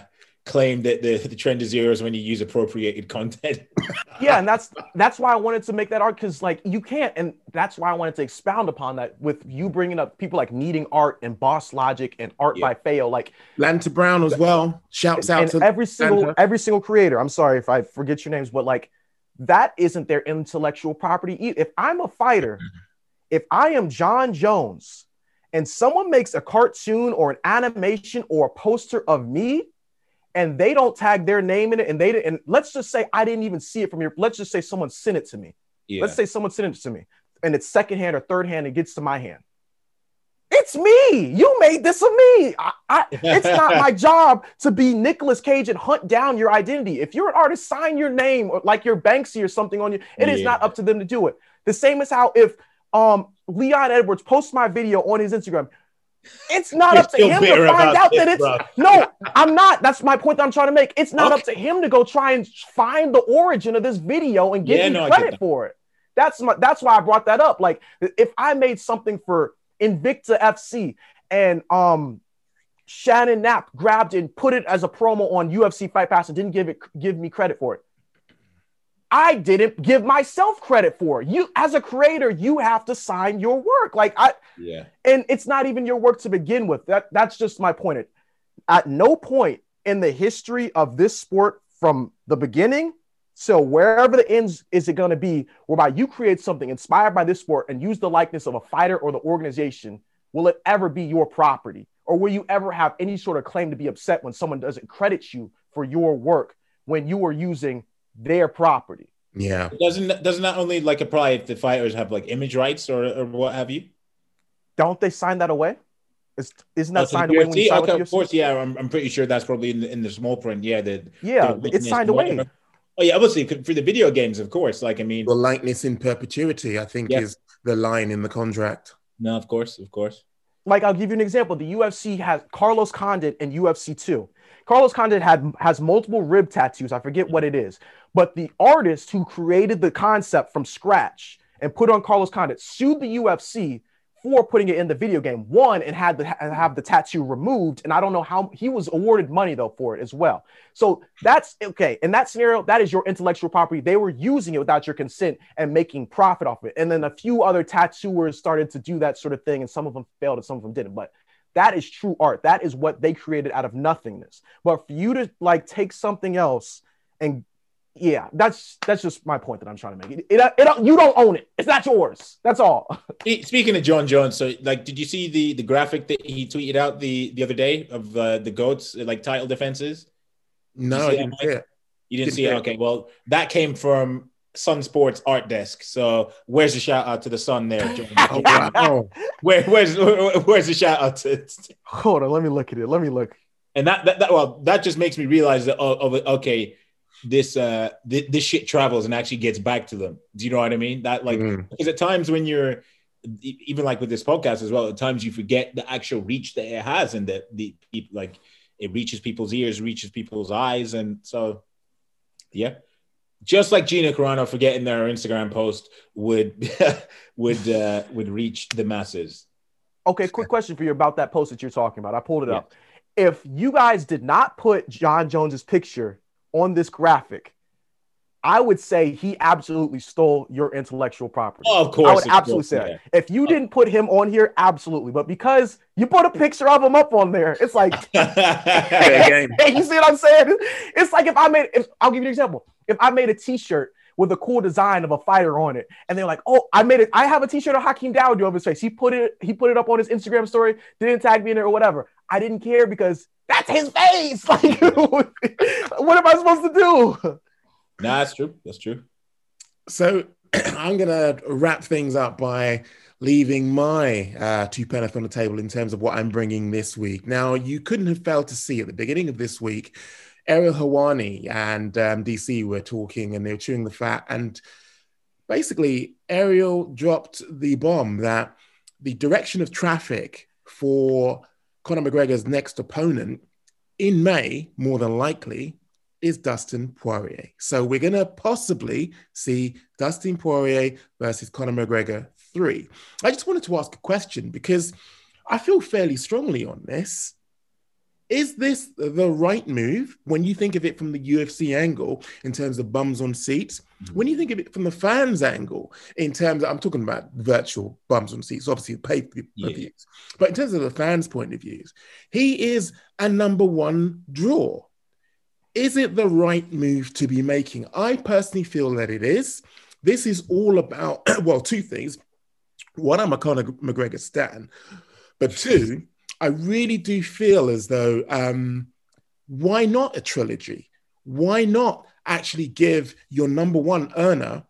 claim that the, the trend is yours when you use appropriated content.
yeah, and that's that's why I wanted to make that art because like you can't, and that's why I wanted to expound upon that with you bringing up people like needing art and Boss Logic and Art
Yeah.
by Fail, like
Lanta Brown as well. Shouts out
and
to
every single
Lanta.
every single creator. I'm sorry if I forget your names, but like that isn't their intellectual property. If I'm a fighter, if I am Jon Jones, and someone makes a cartoon or an animation or a poster of me, and they don't tag their name in it, and they didn't and let's just say I didn't even see it from your. Let's just say someone sent it to me.
yeah.
Let's say someone sent it to me, and it's second hand or third hand, and gets to my hand. It's me. You made this of me. I, I, it's not my job to be Nicolas Cage and hunt down your identity. If you're an artist, sign your name or like your Banksy or something on you. It is
Yeah.
not up to them to do it. The same as how if um Leon Edwards posts my video on his Instagram, it's not
You're
up to him to find out
this,
that it's
bro.
no, I'm not. That's my point that I'm trying to make. It's not up to him to go try and find the origin of this video and give
Yeah,
me
no,
credit for it. That's my that's why I brought that up. Like if I made something for Invicta FC and um Shannon Knapp grabbed it and put it as a promo on UFC Fight Pass and didn't give it give me credit for it. I didn't give myself credit for. You as a creator, you have to sign your work. Like I
yeah.
and it's not even your work to begin with. That that's just my point. At, at no point in the history of this sport from the beginning so wherever the ends is it going to be whereby you create something inspired by this sport and use the likeness of a fighter or the organization will it ever be your property or will you ever have any sort of claim to be upset when someone doesn't credit you for your work when you are using their property
Yeah.
Doesn't doesn't that only like apply if the fighters have like image rights or, or what have you?
don't they sign that away Is, isn't that
Oh,
signed away when you sign
Okay,
with
of
UFC?
course, yeah. I'm, I'm pretty sure that's probably in the, in the small print. Yeah, the
yeah
the
it's signed away
whatever. Oh yeah, obviously for the video games, of course. Like I mean,
The likeness in perpetuity, I think,
Yeah.
is the line in the contract.
no, of course, of course.
like I'll give you an example. The UFC has Carlos Condit in UFC 2. Carlos Condit had has multiple rib tattoos. I forget what it is. But the artist who created the concept from scratch and put on Carlos Condit sued the UFC for putting it in the video game. One and had to ha- have the tattoo removed. And I don't know how he was awarded money though for it as well. So that's okay. In that scenario, that is your intellectual property. They were using it without your consent and making profit off it. And then a few other tattooers started to do that sort of thing, and some of them failed and some of them didn't. But that is true art. That is what they created out of nothingness. But for you to like take something else and yeah, that's that's just my point that I'm trying to make. It, it, it- you don't own it. It's not yours. That's all.
Speaking of Jon Jones, so like, did you see the the graphic that he tweeted out the the other day of uh, the goats like title defenses?
No,
You
I didn't see it.
You didn't
Didn't
see it. Okay, well, that came from Sun Sports Art Desk. So where's the shout out to the Sun there?
Oh, wow.
Where, where's where's the shout out to?
Hold on, let me look at it. Let me look.
And that that, that well, that just makes me realize that oh, oh, okay, this uh this, this shit travels and actually gets back to them. Do you know what I mean? That like
Mm.
because at times when you're even like with this podcast as well, at times you forget the actual reach that it has and that the people like it reaches people's ears, reaches people's eyes, and so yeah. Just like Gina Carano forgetting their Instagram post would would uh, would reach the masses.
Okay, quick question for you about that post that you're talking about. I pulled it
Yeah.
up. If you guys did not put Jon Jones's picture on this graphic, I would say he absolutely stole your intellectual property.
Oh, of course,
I would absolutely
course,
say
yeah.
that. If you didn't put him on here, absolutely. But because you put a picture of him up on there, it's like
game.
Hey, you see what I'm saying? It's like if I made, if I'll give you an example. If I made a T-shirt with a cool design of a fighter on it, and they're like, "Oh, I made it. I have a T-shirt of Hakeem Dawodu over his face." He put it. He put it up on his Instagram story. Didn't tag me in it or whatever. I didn't care because that's his face. Like, what am I supposed to do?
nah, that's true. That's true.
So I'm going to wrap things up by leaving my uh, two penneth on the table in terms of what I'm bringing this week. Now, you couldn't have failed to see at the beginning of this week, Ariel Helwani and um, DC were talking and they were chewing the fat. And basically, Ariel dropped the bomb that the direction of traffic for Conor McGregor's next opponent in May, more than likely, is Dustin Poirier. So we're going to possibly see Dustin Poirier versus Conor McGregor 3. I just wanted to ask a question because I feel fairly strongly on this. Is this the right move when you think of it from the UFC angle in terms of bums on seats? Mm-hmm. When you think of it from the fans' angle, in terms of, I'm talking about virtual bums on seats, obviously pay per
Yeah.
views, but in terms of the fans' point of views, he is a number one draw. Is it the right move to be making? I personally feel that it is. This is all about, well, two things. One, I'm a Conor McGregor stan, but two, I really do feel as though um, why not a trilogy? Why not actually give your number one earner,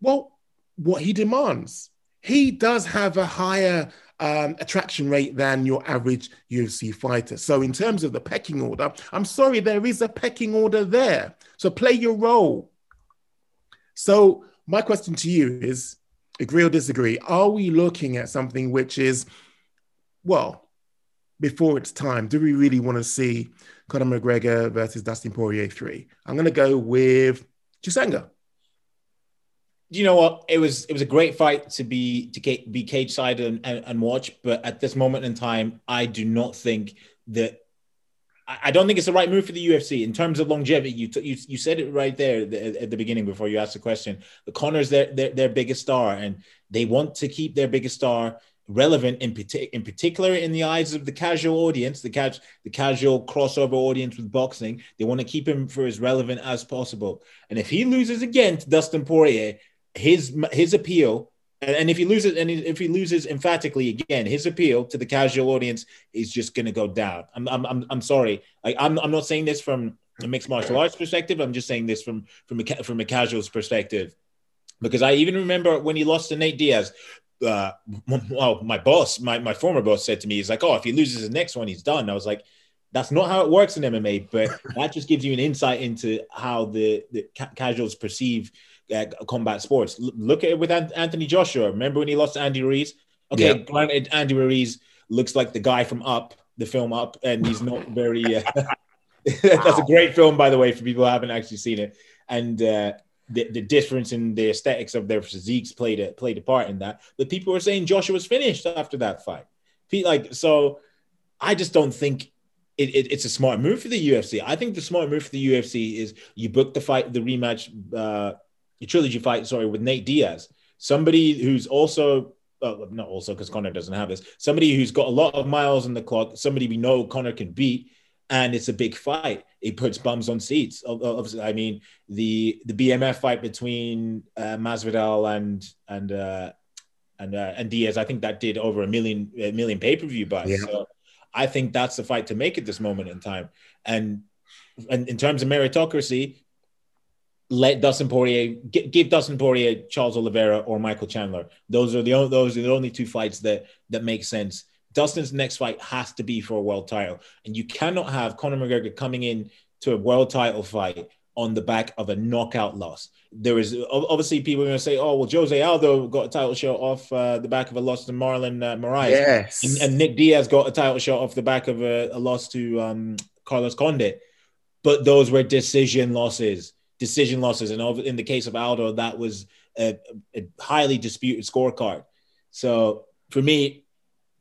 well, what he demands? He does have a higher um, attraction rate than your average UFC fighter. So, in terms of the pecking order, I'm sorry, there is a pecking order there. So, play your role. So, my question to you is agree or disagree? Are we looking at something which is, well, before its time? Do we really want to see Conor McGregor versus Dustin Poirier 3? I'm going to go with Chisanga.
you know what? It was it was a great fight to be to be cage side and, and, and watch, but at this moment in time, I do not think that. I I don't think it's the right move for the UFC in terms of longevity. You t- you, you said it right there at the- at the beginning before you asked the question. The Conor's their, their their biggest star, and they want to keep their biggest star relevant in partic- in particular in the eyes of the casual audience, the ca- the casual crossover audience with boxing. They want to keep him for as relevant as possible. And if he loses again to Dustin Poirier, his his appeal and, if he loses and if he loses emphatically again his appeal to the casual audience is just going to go down i'm i'm i'm, I'm sorry like I'm, I'm not saying this from a mixed martial arts perspective i'm just saying this from from a from a casual's perspective because i even remember when he lost to nate diaz uh well my boss my, my former boss said to me he's like oh if he loses the next one he's done i was like that's not how it works in MMA, but that just gives you an insight into how the, the ca- casuals perceive uh, combat sports. L- look at it with An- Anthony Joshua. Remember when he lost to Andy Ruiz? Okay,
Yeah.
granted, Andy Ruiz looks like the guy from Up, the film Up, and he's not very. Uh, that's a great film, by the way, for people who haven't actually seen it. And uh, the, the difference in the aesthetics of their physiques played a played a part in that. But people were saying Joshua was finished after that fight. Like so, I just don't think it, it, it's a smart move for the UFC. I think the smart move for the UFC is you book the fight, the rematch, uh, the trilogy fight, sorry, with Nate Diaz, somebody who's also, uh, not also because Conor doesn't have this, somebody who's got a lot of miles on the clock, somebody we know Conor can beat, and it's a big fight. It puts bums on seats. Obviously, I mean the the BMF fight between uh, Masvidal and and uh, and uh, and Diaz. I think that did over a million a million pay per view buys.
Yeah.
So I think that's the fight to make at this moment in time. And in, in terms of meritocracy, let Dustin Poirier give Dustin Poirier Charles Oliveira or Michael Chandler. Those are the only, those are the only two fights that that make sense. Dustin's next fight has to be for a world title, and you cannot have Conor McGregor coming in to a world title fight on the back of a knockout loss. There is obviously people are going to say, "Oh, well, Jose Aldo got a title shot off uh, the back of a loss to Marlon uh, Moraes."
Yes.
and, and Nick Diaz got a title shot off the back of a, a loss to um, Carlos Condit, but those were decision losses, decision losses, and in the case of Aldo, that was a, a highly disputed scorecard. So for me,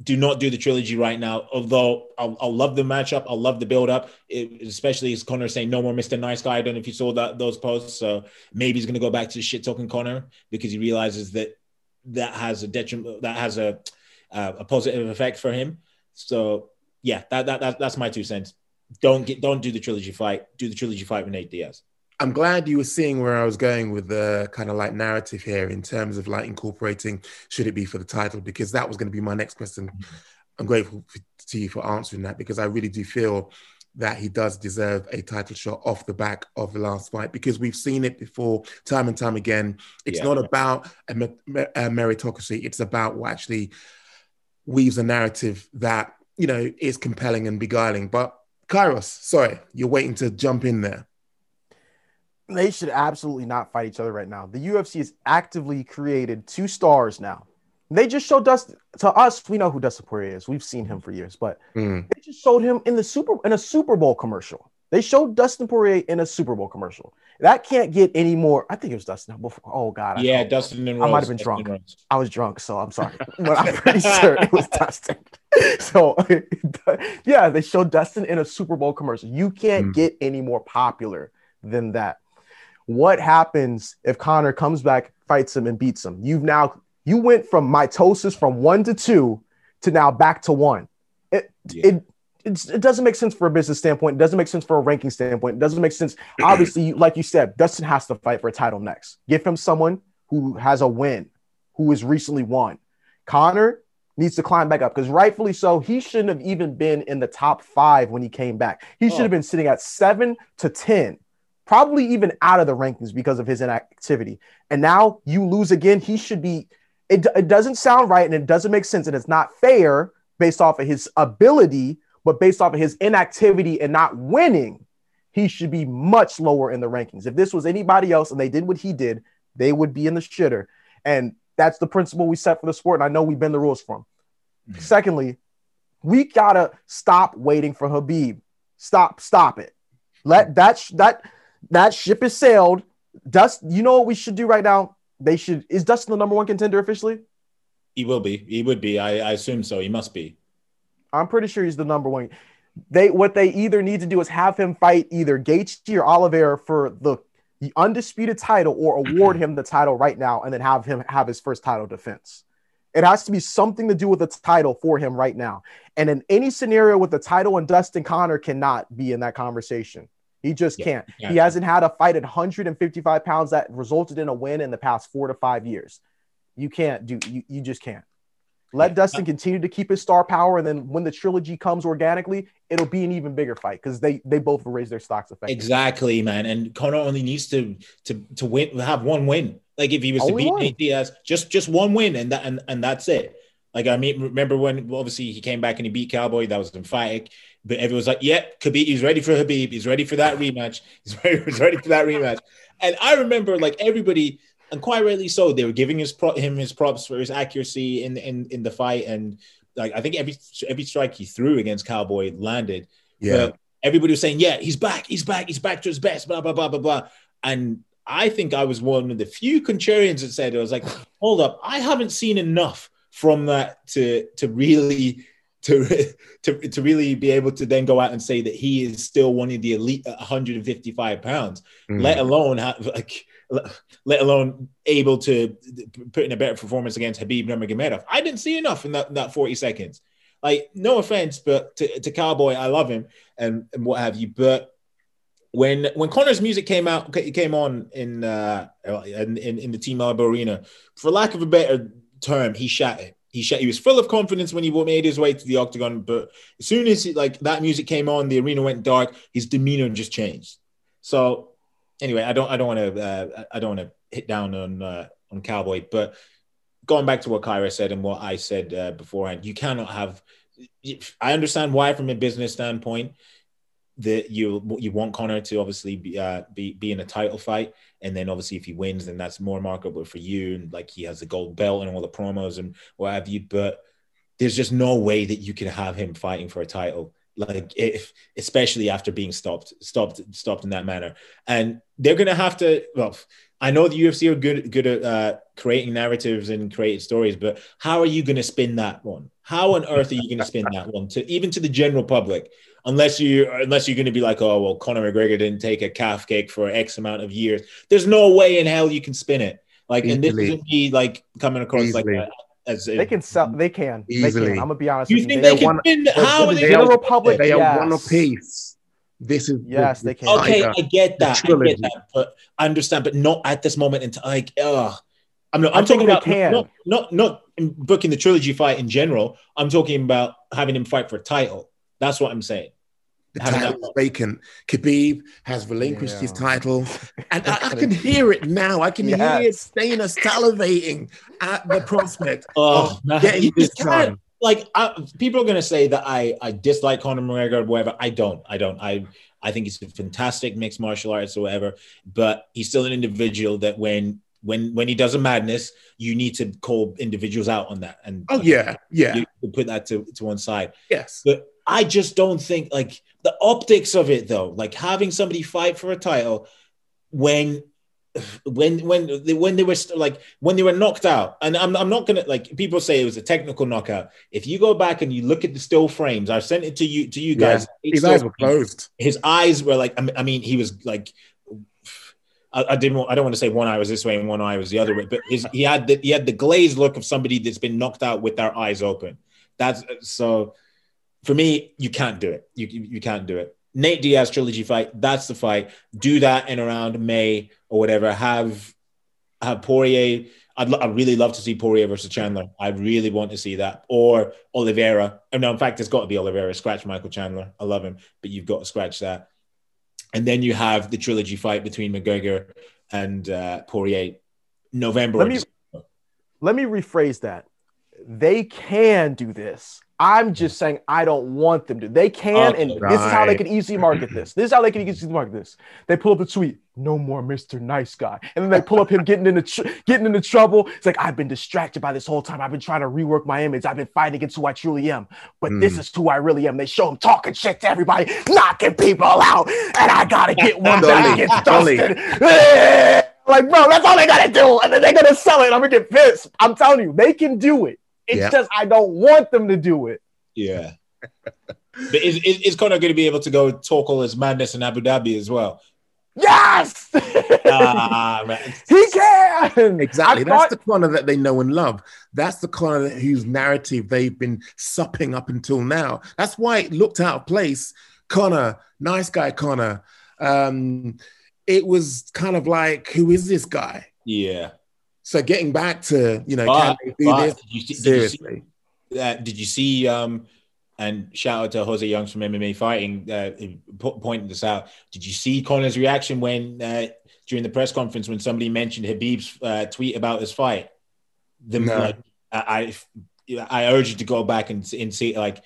do not do the trilogy right now. Although I'll, I'll love the matchup, I'll love the build up, it, especially as Conor saying no more Mr. Nice Guy. I don't know if you saw that those posts. So maybe he's going to go back to shit talking Conor because he realizes that that has a detriment, that has a uh, a positive effect for him. So yeah, that, that that that's my two cents. Don't get don't do the trilogy fight. Do the trilogy fight with Nate Diaz.
I'm glad you were seeing where I was going with the kind of like narrative here in terms of like incorporating should it be for the title because that was going to be my next question. Mm-hmm. I'm grateful to you for answering that because I really do feel that he does deserve a title shot off the back of the last fight because we've seen it before time and time again. It's
Yeah.
not about a, me- me- a meritocracy, it's about what actually weaves a narrative that, you know, is compelling and beguiling. But Kairos, sorry, you're waiting to jump in there.
They should absolutely not fight each other right now. The UFC has actively created two stars now. They just showed Dustin to us. We know who Dustin Poirier is. We've seen him for years, but
Mm.
they just showed him in the super in a Super Bowl commercial. They showed Dustin Poirier in a Super Bowl commercial. That can't get any more. I think it was Dustin. Before. Oh God. I
Yeah,
hope-
Dustin and
I might have been
Dustin
drunk. I was drunk, so I'm sorry, but I'm pretty sure it was Dustin. So, yeah, they showed Dustin in a Super Bowl commercial. You can't
Mm.
get any more popular than that. What happens if Conor comes back, fights him, and beats him? You've now you went from mitosis from one to two to now back to one. It
Yeah.
it it doesn't make sense for a business standpoint. It doesn't make sense for a ranking standpoint. It doesn't make sense. Obviously, like you said, Dustin has to fight for a title next. Give him someone who has a win, who has recently won. Conor needs to climb back up because rightfully so, he shouldn't have even been in the top five when he came back. He should
Oh.
have been sitting at seven to 10, probably even out of the rankings because of his inactivity. And now you lose again. He should be, it, it doesn't sound right and it doesn't make sense and it's not fair based off of his ability, but based off of his inactivity and not winning. He should be much lower in the rankings. If this was anybody else and they did what he did, they would be in the shitter. And that's the principle we set for the sport. And I know we bend the rules for him.
Mhm.
Secondly, we gotta stop waiting for Khabib. Stop, stop it. Let that sh- that that ship is sailed. Dust, you know what we should do right now? They should is Dustin the number one contender officially?
He will be. He would be. I, I assume so. He must be.
I'm pretty sure he's the number one. They what they either need to do is have him fight either Gaethje or Oliveira for the, the undisputed title, or award him the title right now, and then have him have his first title defense. It has to be something to do with the title for him right now. And in any scenario with the title and Dustin Conor cannot be in that conversation. He just
Yeah,
can't. He hasn't had a fight at 155 pounds that resulted in a win in the past four to five years. You can't do. You, you just can't. Let
Yeah.
Dustin continue to keep his star power, and then when the trilogy comes organically, it'll be an even bigger fight because they they both raise their stocks.
Exactly, man. And Conor only needs to to to win, have one win. Like if he was to beat
one.
Nate Diaz, just just one win, and that and, and that's it. Like I mean, remember when obviously he came back and he beat Cowboy? That was emphatic. But everyone's like, "Yeah, Khabib, he's ready for Khabib. He's ready for that rematch. He's ready, he's ready for that rematch." And I remember, like everybody, and quite rightly so, they were giving his pro- him his props for his accuracy in in in the fight, and like I think every every strike he threw against Cowboy landed.
Yeah.
But everybody was saying, yeah, he's back, he's back, he's back to his best, blah, blah, blah, blah, blah. And I think I was one of the few contrarians that said, I was like, hold up, I haven't seen enough from that to to really to, to to really be able to then go out and say that he is still one of the elite 155 pounds,
Mm.
let alone have like let alone able to put in a better performance against Khabib Nurmagomedov. I didn't see enough in that, that 40 seconds. Like, no offense, but to, to Cowboy, I love him and, and what have you. But when when Conor's music came out, came on in uh in, in, in the Team Alba Arena, for lack of a better term, he shat it. He sh- he was full of confidence when he made his way to the octagon, but as soon as he, like that music came on, the arena went dark. His demeanor just changed. So anyway, I don't I don't want to uh, I don't want to hit down on uh, on Cowboy, but going back to what Kyra said and what I said uh, beforehand, you cannot have. I understand why, from a business standpoint, that you you want Conor to obviously be, uh, be be in a title fight, and then obviously if he wins, then that's more marketable for you, and like he has the gold belt and all the promos and what have you. But there's just no way that you can have him fighting for a title, like if especially after being stopped, stopped, stopped in that manner, and they're gonna have to. Well, I know the UFC are good good at uh, creating narratives and creating stories, but how are you to spin that one? How on earth are you going to spin that one to even to the general public? Unless you unless you're going to be like, oh well, Conor McGregor didn't take a calf kick for X amount of years. There's no way in hell you can spin it. Like, and this
Easily.
isn't me like coming across
Easily.
like a, as
They can sell. They can. They
Easily.
can. I'm gonna be honest.
You
with
think
They-
they can
one-
spin? How are
the
they?
general public,
They are
yes.
one apiece. This is
Yes,
the-
they can.
Okay. I get that. I get that, but I understand, but not at this moment in time. Like, ugh. I'm not.
I
I'm
think
talking about
can.
not not not booking the trilogy fight in general. I'm talking about having him fight for a title. That's what I'm saying.
The title is vacant. Khabib has relinquished his title, and I, I can hear it now. I can hear
Yes.
Dana salivating at the prospect
Oh,
of getting this done.
like I, people are going to say that I I dislike Conor McGregor or whatever. I don't. I don't. I I think he's a fantastic mixed martial artist or whatever. But he's still an individual that when when when he does a madness, you need to call individuals out on that. And
Oh yeah, yeah,
you, you put that to to one side.
yes.
But I just don't think like the optics of it though, like having somebody fight for a title when when when they, when they were st- like when they were knocked out and I'm, I'm not gonna like people say it was a technical knockout if you go back and you look at the still frames i sent it to you to you guys
Yeah. His eyes were closed.
his eyes were like I mean, he was like I, I didn't want, I don't want to say one eye was this way and one eye was the other way but his he had the he had the glazed look of somebody that's been knocked out with their eyes open that's so for me, you can't do it. You, you, you can't do it. Nate Diaz trilogy fight, that's the fight. Do that in around May or whatever. Have have Poirier. I'd, lo- I'd really love to see Poirier versus Chandler. I really want to see that. Or Oliveira. Oh, no, in fact, it's got to be Oliveira. Scratch Michael Chandler. I love him, but you've got to scratch that. And then you have the trilogy fight between McGregor and uh, Poirier, November.
Let me- Let me rephrase that. They can do this. I'm just saying I don't want them to. They can, and
Okay.
this is how they can easily market this. This is how they can easily market this. They pull up the tweet, "No more Mr. Nice Guy," and then they pull up him getting into tr- getting into trouble. It's like I've been distracted by this whole time. I've been trying to rework my image. I've been fighting against who I truly am, but this
Hmm.
is who I really am. They show him talking shit to everybody, knocking people out, and I gotta get one back against. Dustin. Like, bro, that's all they gotta do, and then they're gonna sell it. I'm gonna get pissed. I'm telling you, they can do it. It's
Yeah.
just I don't want them to do it.
Yeah. but is, is, is Conor going to be able to go talk all his madness in Abu Dhabi as well?
Yes,
Ah, man.
he can.
Exactly.
I
That's
thought-
the Conor that they know and love. That's the Conor whose narrative they've been supping up until now. That's why it looked out of place. Conor, nice guy, Conor. Um, it was kind of like, who is this guy?
Yeah.
So getting back to, you know,
But,
can they do this?
did, you see, did, you see,
Seriously.
uh, did you see? Um, and shout out to Jose Youngs from MMA Fighting, uh, pointing this out. Did you see Conor's reaction when uh, during the press conference when somebody mentioned Khabib's uh, tweet about his fight? The
No.
like, I, I I urge you to go back and, and see like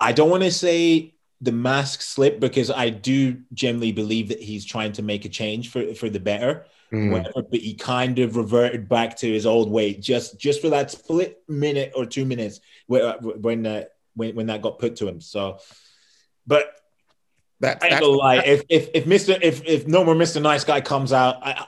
I don't want to say the mask slip because I do generally believe that he's trying to make a change for for the better
Mm.
whatever, but he kind of reverted back to his old way just just for that split minute or two minutes where, when uh, when when that got put to him. So, but
That,
I ain't
that's,
gonna lie, if if if Mister if if no more Mister Nice Guy comes out, I,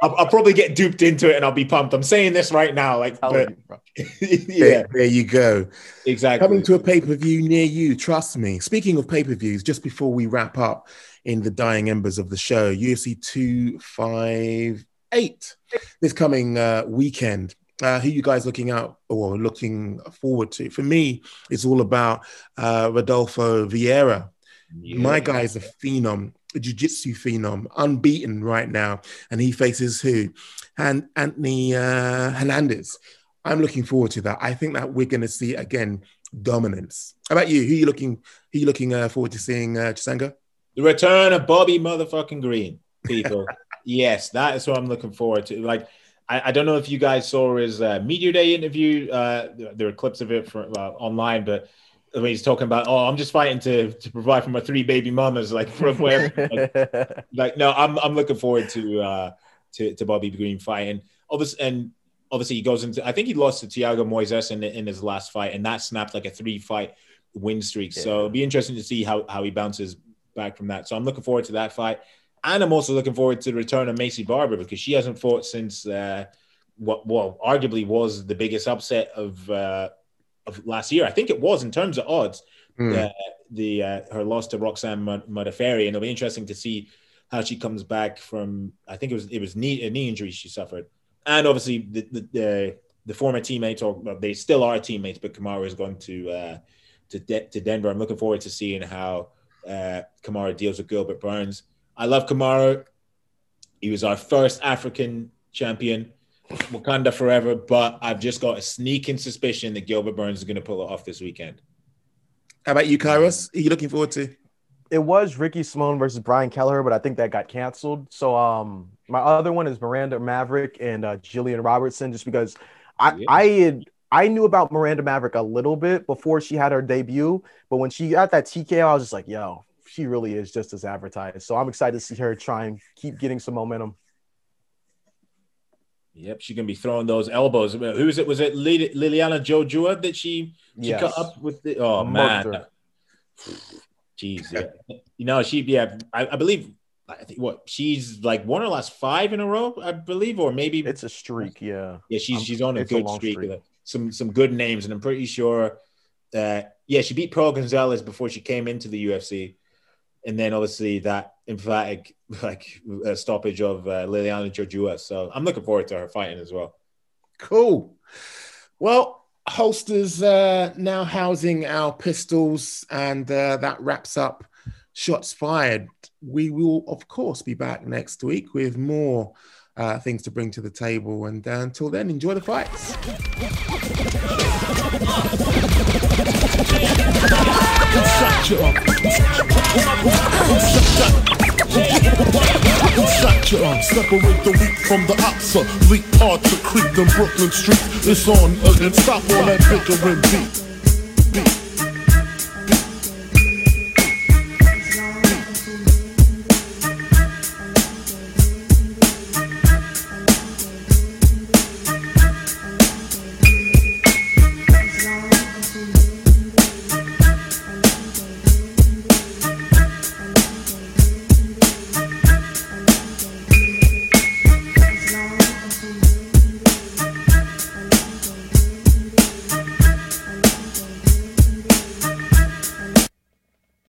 I'll, I'll probably get duped into it and I'll be pumped. I'm saying this right now, like, but yeah,
there, there you go.
exactly.
Coming to a pay per view near you, trust me. Speaking of pay per views, just before we wrap up in the dying embers of the show, UFC 258 this coming uh, weekend. Uh, who you guys looking out or looking forward to? For me, it's all about uh, Rodolfo Vieira.
Yeah.
My guy is a phenom, a jiu-jitsu phenom, unbeaten right now, and he faces who? And Anthony uh, Hernandez. I'm looking forward to that. I think that we're going to see again dominance. How about you? Who are you looking? Who are you looking uh, forward to seeing, uh, Chisanga?
The return of Bobby motherfucking Green, people. yes, that is what I'm looking forward to. Like, I, I don't know if you guys saw his uh, media day interview. Uh, there are clips of it for, uh, online, but when he's talking about, oh, I'm just fighting to to provide for my three baby mamas, like from where, like, like, no, I'm I'm looking forward to uh to to Bobby Green fighting. Obviously, and obviously he goes into. I think he lost to Thiago Moises in in his last fight, and that snapped like a three fight win streak. So it'll be interesting to see how how he bounces back from that. So I'm looking forward to that fight. And I'm also looking forward to the return of Maycee Barber because she hasn't fought since uh, what well arguably was the biggest upset of uh, of last year. I think it was in terms of odds.
Hmm.
Uh, the uh, her loss to Roxanne Modafferi, and it'll be interesting to see how she comes back from. I think it was it was knee a knee injury she suffered, and obviously the the the, the former teammates or well, they still are teammates, but Kamaru is going to uh, to De- to Denver. I'm looking forward to seeing how uh, Kamaru deals with Gilbert Burns. I love Kamaru. He was our first African champion. Wakanda forever, but I've just got a sneaking suspicion that Gilbert Burns is going to pull it off this weekend.
How about you, Kairos? Are you looking forward to?
it was Ricky Simone versus Brian Kelleher, but I think that got canceled. So um my other one is Miranda Maverick and uh, Jillian Robertson, just because I
Yeah.
I had I knew about Miranda Maverick a little bit before she had her debut, but when she got that TKO, I was just like, yo, she really is just as advertised. So I'm excited to see her try and keep getting some momentum.
Yep, she's gonna be throwing those elbows. Who was it? Was it Liliana Jojua that she she
Yes.
cut up with the? Oh man, jeez. Yeah. You know she. Yeah, I, I believe. I think what she's like one or last five in a row, I believe, or maybe
It's a streak, yeah.
Yeah, she's she's on a
it's a
good streak.
streak.
Some some good names, and I'm pretty sure that yeah, she beat Pearl Gonzalez before she came into the UFC, and then obviously that emphatic like uh, stoppage of uh, Liliana Jojua. So I'm looking forward to her fighting as well.
Cool. Well, holsters uh, now housing our pistols, and uh, that wraps up shots fired. We will, of course, be back next week with more uh, things to bring to the table. And uh, until then, enjoy the fights.
Separate the weak from the. Bleak parts of Creek and Brooklyn Street. It's on again. Stop all that bickering beat.